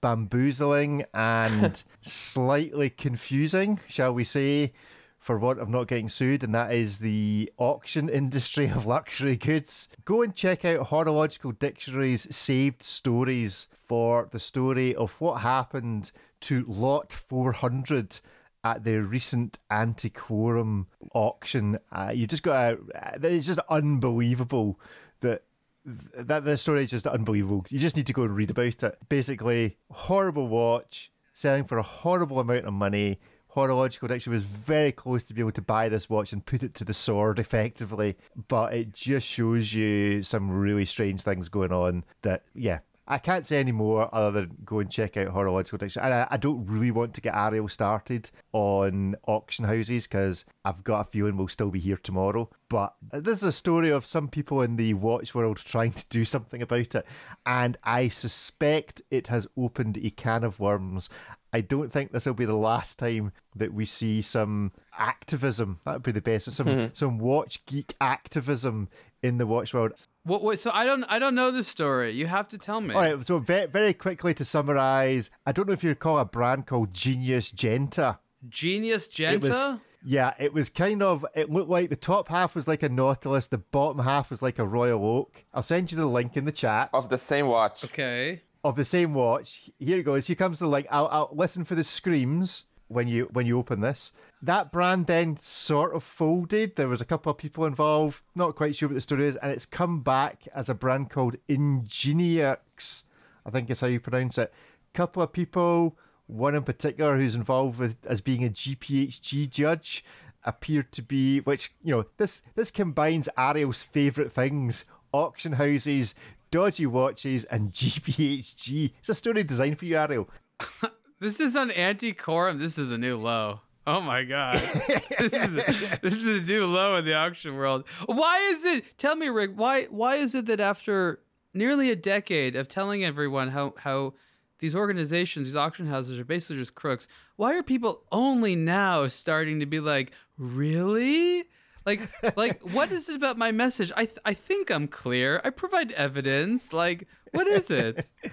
S3: bamboozling and slightly confusing, shall we say for want of not getting sued, and that is the auction industry of luxury goods. Go and check out Horological Dictionary's saved stories for the story of what happened to Lot 400 at the recent Antiquorum auction. Uh, you just got a, it's just unbelievable that that the story is just unbelievable. You just need to go and read about it. Basically, horrible watch selling for a horrible amount of money Horological Dictionary was very close to be able to buy this watch and put it to the sword effectively, but it just shows you some really strange things going on that, yeah, I can't say any more other than go and check out Horological Dictionary. And I, I don't really want to get Ariel started on auction houses because I've got a feeling we'll still be here tomorrow. But this is a story of some people in the watch world trying to do something about it. And I suspect it has opened a can of worms. I don't think this will be the last time that we see some activism. That would be the best. Some some watch geek activism in the watch world.
S1: What, what? So I don't. I don't know the story. You have to tell me.
S3: All right. So very very quickly to summarize, I don't know if you recall a brand called Genius Genta.
S1: Genius Genta.
S3: Yeah, it was kind of. It looked like the top half was like a Nautilus, the bottom half was like a Royal Oak. I'll send you the link in the chat
S4: Of the same watch.
S1: Okay.
S3: Of the same watch. Here it goes. Here comes the link. I'll, I'll listen for the screams when you when you open this. That brand then sort of folded. There was a couple of people involved. Not quite sure what the story is, and it's come back as a brand called Ingeniux. I think is how you pronounce it. Couple of people, one in particular who's involved with as being a GPHG judge, appeared to be which you know this this combines Ariel's favourite things: auction houses, dodgy watches, and GPHG. It's a story designed for you, Ariel.
S1: This is an Antiquorum. This is a new low. Oh my god. this is a, this is a new low in the auction world. Why is it? Tell me, Rick. Why why is it that after nearly a decade of telling everyone how how these organizations, these auction houses are basically just crooks, why are people only now starting to be like, really? Like, like, what is it about my message? I, th- I think I'm clear. I provide evidence. Like, what is it?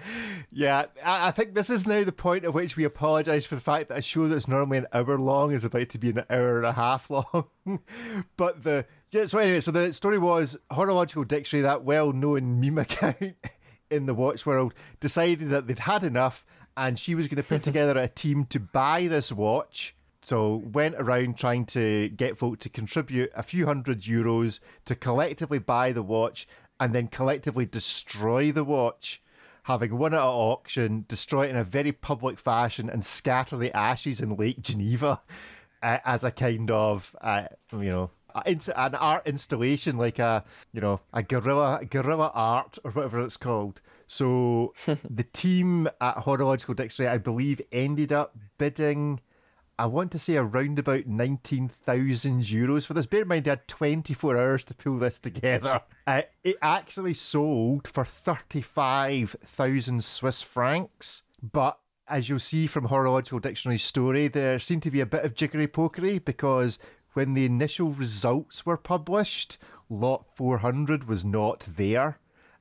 S3: Yeah, I, I think this is now the point at which we apologise for the fact that a show that's normally an hour long is about to be an hour and a half long. but the yeah, so anyway, so the story was Horological Dictionary, that well-known meme account in the watch world, decided that they'd had enough, and she was going to put together a team to buy this watch. So went around trying to get folk to contribute a few hundred euros to collectively buy the watch and then collectively destroy the watch, having won it at auction, destroy it in a very public fashion, and scatter the ashes in Lake Geneva uh, as a kind of, uh, you know, an art installation, like a, you know, a guerrilla guerrilla art or whatever it's called. So the team at Horological Dictionary, I believe, ended up bidding. I want to say around about 19,000 euros for this. Bear in mind, they had 24 hours to pull this together. Uh, it actually sold for 35,000 Swiss francs. But as you'll see from Horological Dictionary's story, there seemed to be a bit of jiggery pokery because when the initial results were published, lot 400 was not there,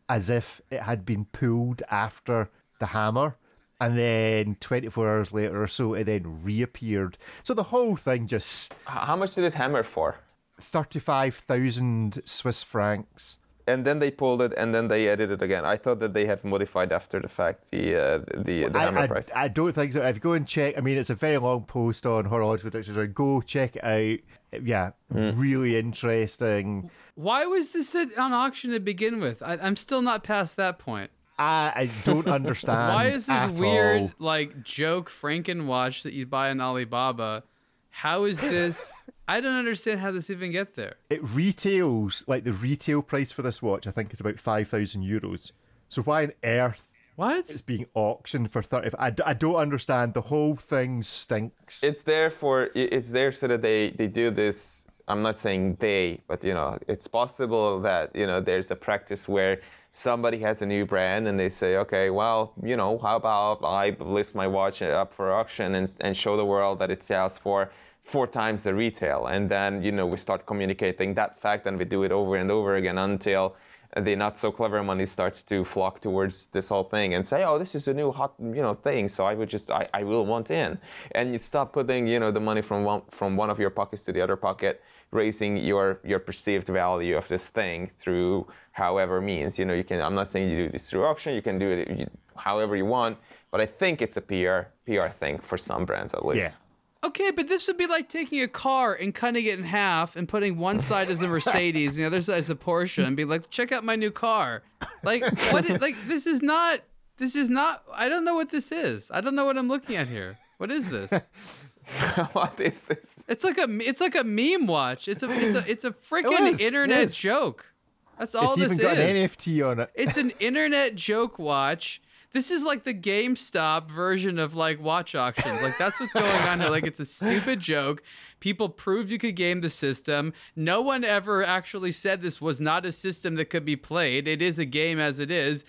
S3: as if it had been pulled after the hammer and then 24 hours later or so it then reappeared so the whole thing just
S4: How much did it hammer for?
S3: 35,000 Swiss francs
S4: And then they pulled it, and then they edited it again. I thought that they have modified after the fact the uh, the the hammer
S3: I,
S4: price.
S3: I, I don't think so if you go and check I mean it's a very long post on horological dictionary go check it out yeah
S4: Hmm.
S3: really interesting
S1: Why was this at- on auction to begin with? I, I'm still not past that point.
S3: I, I don't understand
S1: Why is this weird,
S3: all.
S1: like, joke Franken watch that you buy on Alibaba? How is this? I don't understand how this even get there.
S3: it retails like the retail price for this watch I think is about 5,000 euros so why on earth
S1: What?
S3: it's being auctioned for 30 I, I don't understand the whole thing stinks
S4: it's there for it's there so that they they do this i'm not saying they but you know it's possible that you know there's a practice where somebody has a new brand and they say okay well you know how about i list my watch up for auction and, and show the world that it sells for four times the retail and then you know we start communicating that fact and we do it over and over again until the not so clever money starts to flock towards this whole thing and say, oh, this is a new hot, you know, thing. So I would just, I, I will want in. And you stop putting, you know, the money from one from one of your pockets to the other pocket, raising your your perceived value of this thing through however means. You know, you can. I'm not saying you do this through auction. You can do it you, however you want. But I think it's a PR PR thing for some brands at least.
S3: Yeah.
S1: Okay, but this would be like taking a car and cutting it in half and putting one side as a Mercedes and the other side as a Porsche and be like, check out my new car. Like, what? Is, like, this is not. This is not. I don't know what this is. I don't know what I'm looking at here. What is this?
S4: what is this?
S1: It's like a. It's like a meme watch. It's a. It's a. It's a freaking
S3: it
S1: internet
S3: is.
S1: joke. That's all
S3: it's
S1: this
S3: even got
S1: is.
S3: an NFT on it
S1: It's an internet joke watch This is like the GameStop version of like watch auctions. Like that's what's going on here. Like it's a stupid joke. People proved you could game the system. No one ever actually said this was not a system that could be played. It is a game as it is.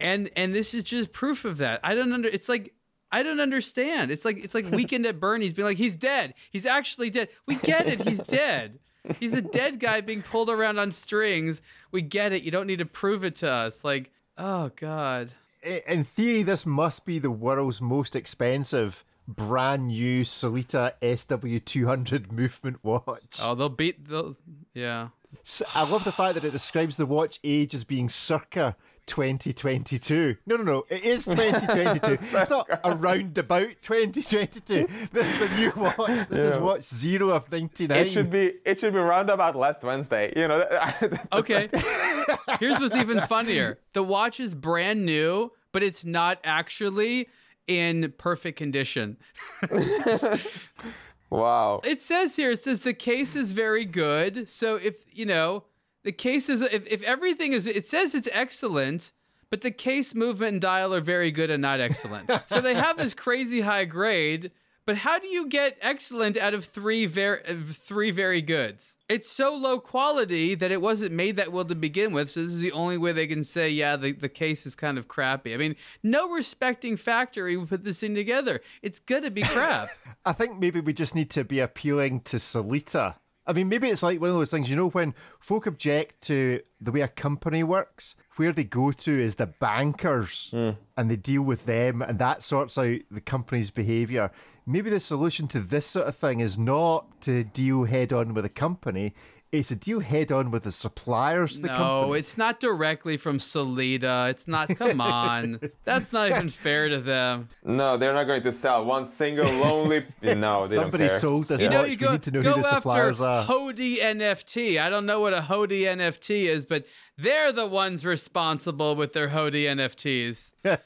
S1: And and this is just proof of that. I don't under it's like I don't understand. It's like it's like Weekend at Bernie's being like, he's dead. He's actually dead. We get it. He's dead. He's a dead guy being pulled around on strings. We get it. You don't need to prove it to us. Like, oh god.
S3: In theory, this must be the world's most expensive brand new Sellita SW200 movement watch.
S1: Oh, they'll beat the yeah.
S3: So I love the fact that it describes the watch age as being circa 2022. No, no, no. It is 2022. it's not around about 2022. This is a new watch. This is watch zero of 99.
S4: It should be it should be roundabout last Wednesday. You know.
S1: Okay. Here's what's even funnier. The watch is brand new, but it's not actually in perfect condition.
S4: wow.
S1: It says here, it says the case is very good. So if, you know, the case is, if, if everything is, it says it's excellent, but the case movement and dial are very good and not excellent. so they have this crazy high grade, but how do you get excellent out of three very, uh, three very goods? It's so low quality that it wasn't made that well to begin with. So this is the only way they can say, yeah, the, the case is kind of crappy. I mean, no respecting factory would put this thing together. It's gonna be crap.
S3: I think maybe we just need to be appealing to Sellita. I mean, maybe it's like one of those things, you know, when folk object to the way a company works, where they go to is the bankers hmm. and they deal with them and that sorts out the company's behaviour. Maybe the solution to this sort of thing is not to deal head on with a company, it's to deal head on with the suppliers the
S1: no,
S3: company.
S1: it's not directly from Sellita. It's not. Come on, that's not even fair to them.
S4: No, they're not going to sell one single lonely. no, they
S3: Somebody
S4: don't care.
S3: sold this
S1: You know,
S3: we
S1: you go,
S3: need to know
S1: go
S3: who the
S1: after
S3: suppliers are.
S1: Hody NFT. I don't know what a Hody NFT is, but they're the ones responsible with their Hody NFTs.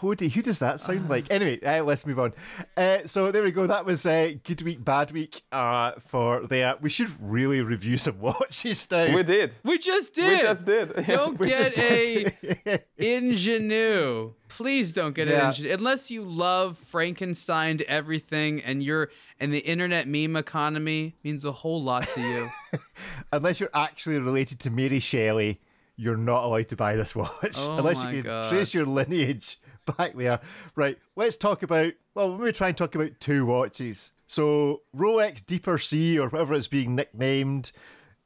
S3: Hody, who does that sound like? Anyway, uh, let's move on. Uh, so there we go. That was uh, good week, bad week uh, for there. We should really review some watches now.
S4: We did.
S1: We just did.
S4: We just did.
S1: Don't
S3: We
S1: get
S3: just
S1: a
S3: did.
S1: ingenue. Please don't get
S3: Yeah.
S1: an ingenue unless you love Frankenstein to everything and you're and the internet meme economy means a whole lot to you.
S3: Unless you're actually related to Mary Shelley, you're not allowed to buy this watch.
S1: Oh
S3: Unless you can
S1: God.
S3: trace your lineage back there. Right, let's talk about, well, let me try and talk about two watches. So, Rolex Deeper Sea, or whatever it's being nicknamed,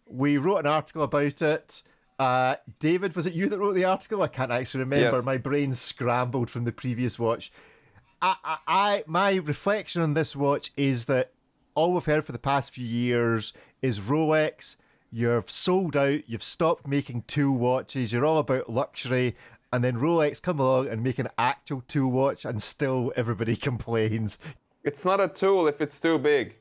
S3: we wrote an article about it. Uh, David, was it you that wrote the article? I can't actually remember.
S4: Yes.
S3: My brain scrambled from the previous watch. I, I, I, my reflection on this watch is that all we've heard for the past few years is Rolex. You've sold out. You've stopped making tool watches. You're all about luxury. And then Rolex come along and make an actual tool watch, and still everybody complains.
S4: It's not a tool if it's too big.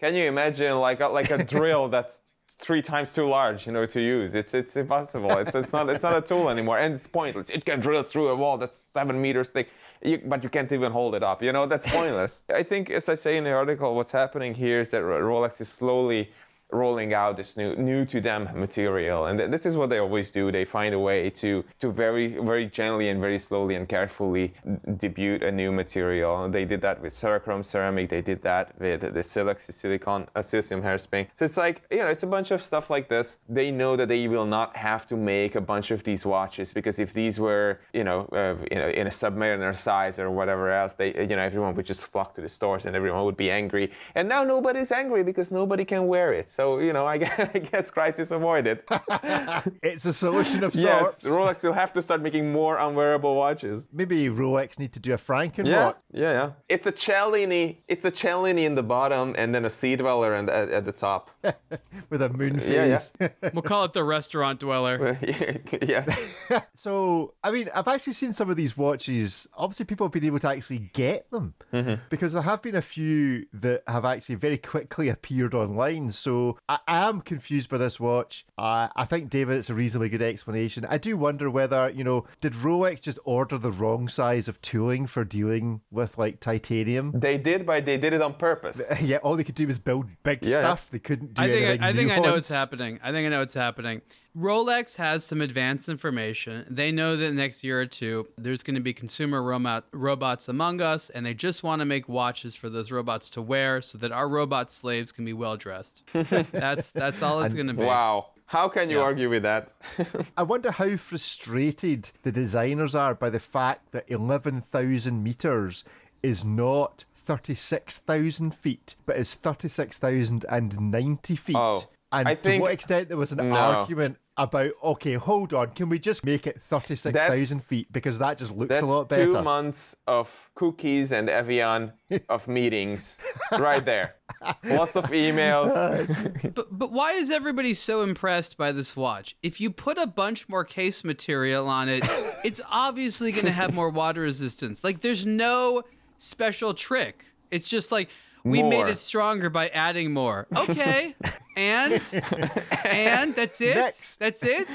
S4: Can you imagine like a, like a drill that's three times too large, you know, to use? It's it's impossible. It's it's not it's not a tool anymore, and it's pointless. It can drill through a wall that's seven meters thick, you, but you can't even hold it up. You know, that's pointless. I think, as I say in the article, what's happening here is that Rolex is slowly rolling out this new new to them material. And th- this is what they always do. They find a way to to very very gently and very slowly and carefully debut a new material. And they did that with Cerachrom ceramic. They did that with the Syloxi silicon uh, silicium hairspring. So it's like you know it's a bunch of stuff like this. They know that they will not have to make a bunch of these watches because if these were you know uh, you know in a submariner size or whatever else they you know everyone would just flock to the stores and everyone would be angry. And now nobody's angry because nobody can wear it. So you know i guess, I guess crisis avoided
S3: It's a solution of
S4: yes
S3: sorts.
S4: rolex will have to start making more unwearable watches
S3: Maybe Rolex need to do a Franken
S4: yeah,
S3: watch.
S4: yeah, yeah. It's a Cellini. It's a Cellini in the bottom, and then a Sea Dweller and at, at the top.
S3: with a moon
S4: Yeah,
S3: phase.
S1: we'll call it the restaurant dweller.
S4: yes.
S3: So, I mean, I've actually seen some of these watches. Obviously, people have been able to actually get them mm-hmm. because there have been a few that have actually very quickly appeared online. So, I, I am confused by this watch. Uh, I think, David, it's a reasonably good explanation. I do wonder whether, you know, did Rolex just order the wrong size of tooling for dealing with like titanium?
S4: They did, but they did it on purpose.
S3: yeah, all they could do was build big
S4: Yeah.
S3: stuff. They couldn't do
S1: I think
S3: anything
S1: I, I think I know what's happening. I think I know what's happening. Rolex has some advanced information. They know that next year or two, there's going to be consumer robot, robots among us, and they just want to make watches for those robots to wear so that our robot slaves can be well dressed. that's that's all it's going to be.
S4: Wow. How can you
S1: Yeah.
S4: argue with that?
S3: I wonder how frustrated the designers are by the fact that 11,000 meters is not 36,000 feet, but is 36,090 feet.
S4: Oh,
S3: and
S4: I
S3: to
S4: think-
S3: what extent there was an
S4: No.
S3: argument about, okay, hold on, can we just make it 36,000
S4: That's-
S3: feet because that just looks
S4: That's
S3: a lot better.
S4: two months of cookies and Evian of meetings right there. Lots of emails.
S1: But but why is everybody so impressed by this watch? If you put a bunch more case material on it, it's obviously going to have more water resistance. Like there's no special trick. It's just like we made it stronger by adding more. Okay. and and that's it?
S3: Next.
S1: That's it?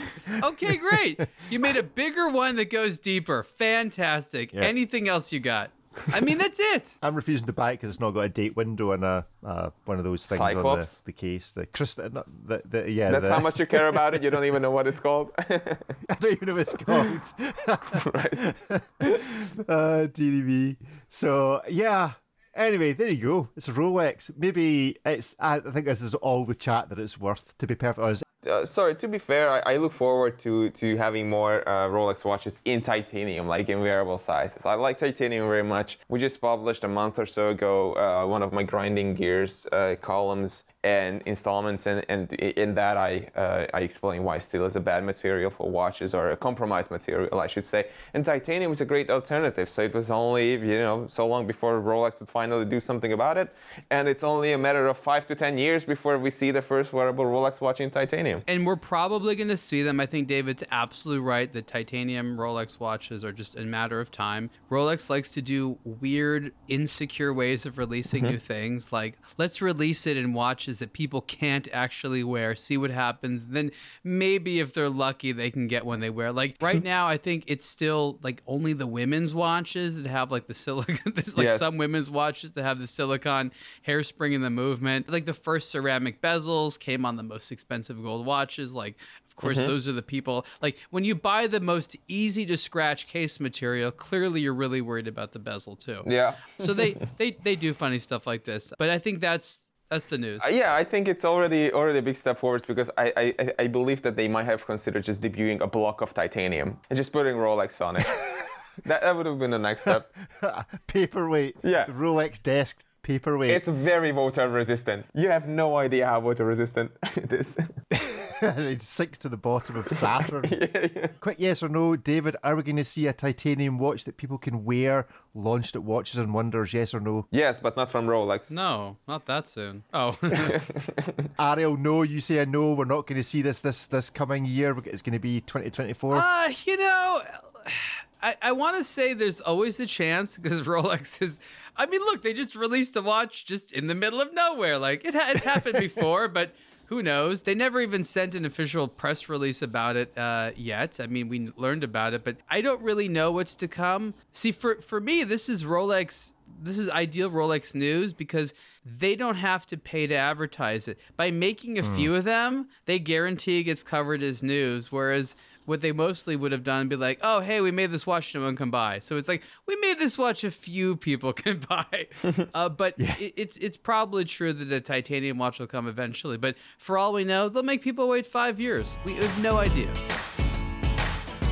S1: Okay, great. You made a bigger one that goes deeper. Fantastic. Anything else you got? I mean, that's it.
S3: I'm refusing to buy it because it's not got a date window and a uh, one of those things on the, the case. The crystal, not the, the yeah.
S4: That's
S3: the,
S4: how much you care about it. You don't even know what it's called.
S3: I don't even know what it's called.
S4: right.
S3: uh, DDB. So yeah. Anyway, there you go. It's a Rolex. Maybe it's. I think this is all the chat that it's worth. To be perfect honest,
S4: Uh, sorry, to be fair, I, I look forward to, to having more uh, Rolex watches in titanium, like in wearable sizes. I like titanium very much. We just published a month or so ago uh, one of my grinding gears uh, columns and installments, and, and in that I uh, I explain why steel is a bad material for watches or a compromised material, I should say. And titanium is a great alternative. So it was only you know so long before Rolex would finally do something about it, and it's only a matter of five to ten years before we see the first wearable Rolex watch in titanium.
S1: And we're probably going to see them. I think David's absolutely right The titanium Rolex watches are just a matter of time. Rolex likes to do weird, insecure ways of releasing mm-hmm. new things. Like, let's release it in watches that people can't actually wear, see what happens. Then maybe if they're lucky, they can get one they wear. Like, right now, I think it's still like only the women's watches that have like the silicon. There's like
S4: Yes.
S1: some women's watches that have the silicon hairspring in the movement. Like the first ceramic bezels came on the most expensive gold watches. Like, of course,
S4: Mm-hmm.
S1: those are the people. Like when you buy the most easy to scratch case material, clearly you're really worried about the bezel too.
S4: Yeah.
S1: So they they they do funny stuff like this. But I think that's that's the news.
S4: Uh, Yeah, I think it's already already a big step forward because I, I I- I believe that they might have considered just debuting a block of titanium and just putting Rolex on it. that that would have been the next step.
S3: paperweight.
S4: Yeah.
S3: The Rolex desk paperweight.
S4: It's very water resistant. You have no idea how water resistant it is.
S3: It'd sink to the bottom of Saturn. Quick yes or no, David, are we going to see a titanium watch that people can wear launched at Watches and Wonders? Yes or no?
S4: yes, but not from Rolex.
S1: no, not that soon. Oh,
S3: Ariel, no. You say a no. We're not going to see this this this coming year. It's going to be 2024.
S1: Uh, you know, I, I want to say there's always a chance because Rolex is. I mean, look, they just released a watch just in the middle of nowhere. Like it ha- it's happened before, but who knows? They never even sent an official press release about it uh, yet. I mean, we learned about it, but I don't really know what's to come. See, for for me, this is Rolex. This is ideal Rolex news because they don't have to pay to advertise it. By making a few of them, they guarantee it gets covered as news. Whereas what they mostly would have done be like, oh, hey, we made this watch no one can buy. So it's like, we made this watch a few people can buy. uh, but it, it's it's probably true that a titanium watch will come eventually. But for all we know, they'll make people wait five years. We have no idea.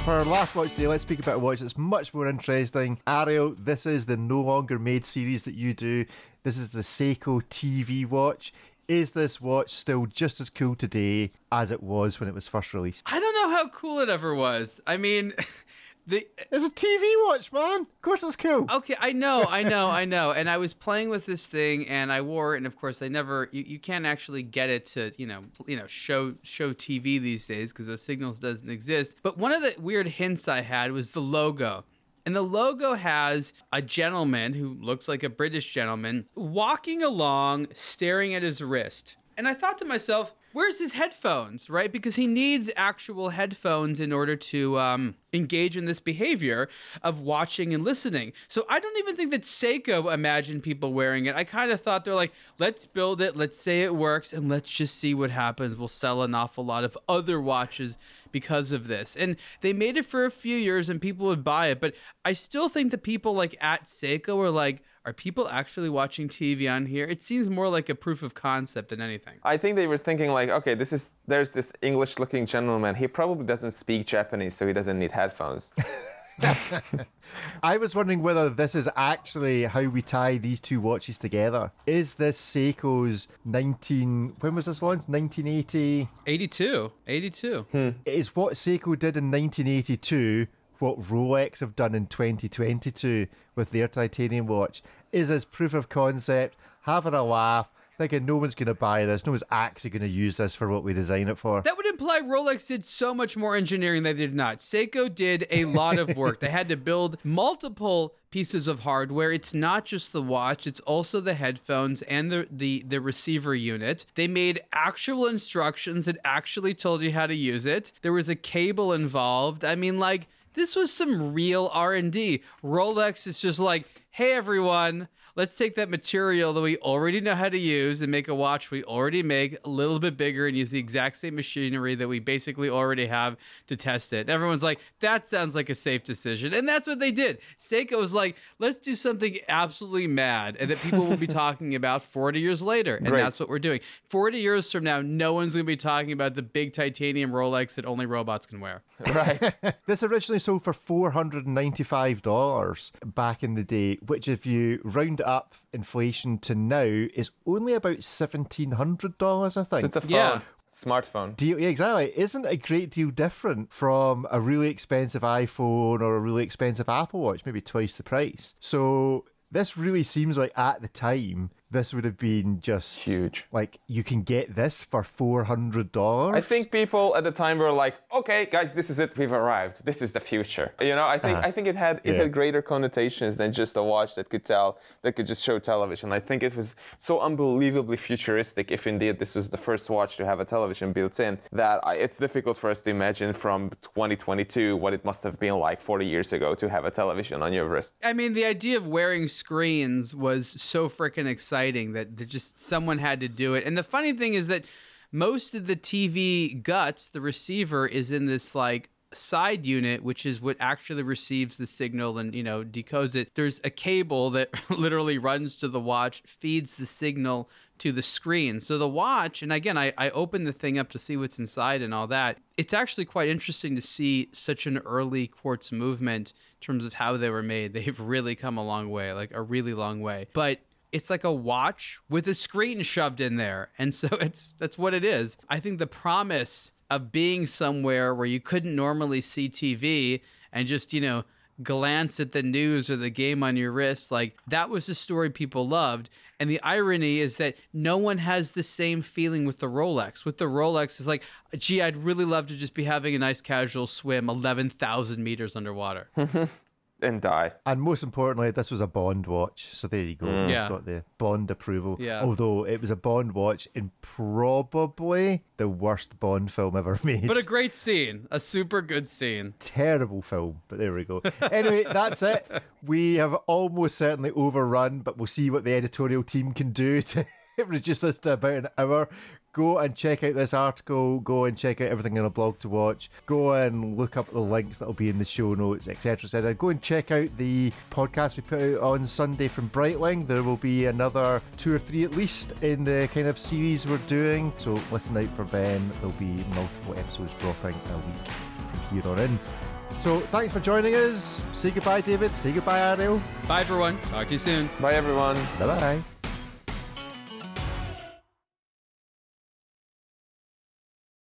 S3: For our last watch day, let's speak about a watch that's much more interesting. Ariel, this is the No Longer Made series that you do. This is the Seiko TV watch. Is this watch still just as cool today as it was when it was first released?
S1: I don't know how cool it ever was. I mean, the
S3: It's a TV watch, man. Of course it's cool.
S1: Okay, I know, I know, I know. And I was playing with this thing, and I wore it, and of course, I never. You, you can't actually get it to, you know, you know, show show TV these days because those signals doesn't exist. But one of the weird hints I had was the logo. And the logo has a gentleman who looks like a British gentleman walking along, staring at his wrist. And I thought to myself, where's his headphones, right? Because he needs actual headphones in order to um, engage in this behavior of watching and listening. So I don't even think that Seiko imagined people wearing it. I kind of thought they're like, let's build it, let's say it works, and let's just see what happens. We'll sell an awful lot of other watches because of this. And they made it for a few years and people would buy it. But I still think the people like at Seiko were like, are people actually watching TV on here? It seems more like a proof of concept than anything.
S4: I think they were thinking like, okay, this is there's this English-looking gentleman. He probably doesn't speak Japanese, so he doesn't need headphones.
S3: I was wondering whether this is actually how we tie these two watches together. Is this Seiko's 19 when was this launched? 1980
S1: 82. 82.
S4: Hmm.
S3: Is what Seiko did in 1982 what Rolex have done in 2022 with their titanium watch? Is as proof of concept, having a laugh, thinking no one's going to buy this, no one's actually going to use this for what we design it for.
S1: That would imply Rolex did so much more engineering than they did not. Seiko did a lot of work. they had to build multiple pieces of hardware. It's not just the watch, it's also the headphones and the, the, the receiver unit. They made actual instructions that actually told you how to use it. There was a cable involved. I mean, like, this was some real R&D. Rolex is just like, "Hey everyone, let's take that material that we already know how to use and make a watch we already make a little bit bigger and use the exact same machinery that we basically already have to test it. And everyone's like, that sounds like a safe decision. And that's what they did. Seiko was like, let's do something absolutely mad and that people will be talking about 40 years later. And
S4: Great.
S1: that's what we're doing. 40 years from now, no one's going to be talking about the big titanium Rolex that only robots can wear.
S4: right.
S3: This originally sold for $495 back in the day, which, if you round it up inflation to now, is only about $1,700, I think.
S4: So it's a phone.
S1: Yeah.
S4: Smartphone.
S3: deal. Yeah, exactly. Isn't a great deal different from a really expensive iPhone or a really expensive Apple Watch, maybe twice the price. So this really seems like at the time this would have been just
S4: Huge.
S3: Like you can get this for four hundred dollars.
S4: I think people at the time were like, "Okay, guys, this is it. We've arrived. This is the future." You know, I think uh-huh. I think it had it
S3: Yeah.
S4: had greater connotations than just a watch that could tell that could just show television. I think it was so unbelievably futuristic. If indeed this was the first watch to have a television built in, that I, it's difficult for us to imagine from 2022 what it must have been like 40 years ago to have a television on your wrist.
S1: I mean, the idea of wearing screens was so freaking exciting that there just someone had to do it. And the funny thing is that most of the TV guts, the receiver, is in this like side unit which is what actually receives the signal and you know decodes it. There's a cable that literally runs to the watch feeds the signal to the screen. So the watch and again I, I opened the thing up to see what's inside and all that. It's actually quite interesting to see such an early quartz movement in terms of how they were made. They've really come a long way like a really long way. But it's like a watch with a screen shoved in there. And so it's that's what it is. I think the promise of being somewhere where you couldn't normally see tv and just you know glance at the news or the game on your wrist like that was the story people loved. And the irony is that no one has the same feeling with the rolex. With the rolex it's like gee i'd really love to just be having a nice casual swim 11000 meters underwater
S4: And die.
S3: And most importantly, this was a Bond watch. So there you go. Mm. It's
S1: Yeah.
S3: got the Bond approval.
S1: Yeah.
S3: Although it was a Bond watch in probably the worst Bond film ever made.
S1: but a great scene a super good scene
S3: terrible film, but there we go. Anyway, that's it. We have almost certainly overrun, but we'll see what the editorial team can do to reduce us to about an hour. Go and check out this article. Go and check out everything on a blog to watch. Go and look up the links that'll be in the show notes, etc. etc. Go and check out the podcast we put out on Sunday from Breitling. There will be another two or three at least in the kind of series we're doing. So listen out for them. There'll be multiple episodes dropping a week from here on in. So thanks for joining us. Say goodbye, David. Say goodbye, Ariel.
S1: bye everyone talk to you soon
S4: Bye, everyone.
S3: Bye bye.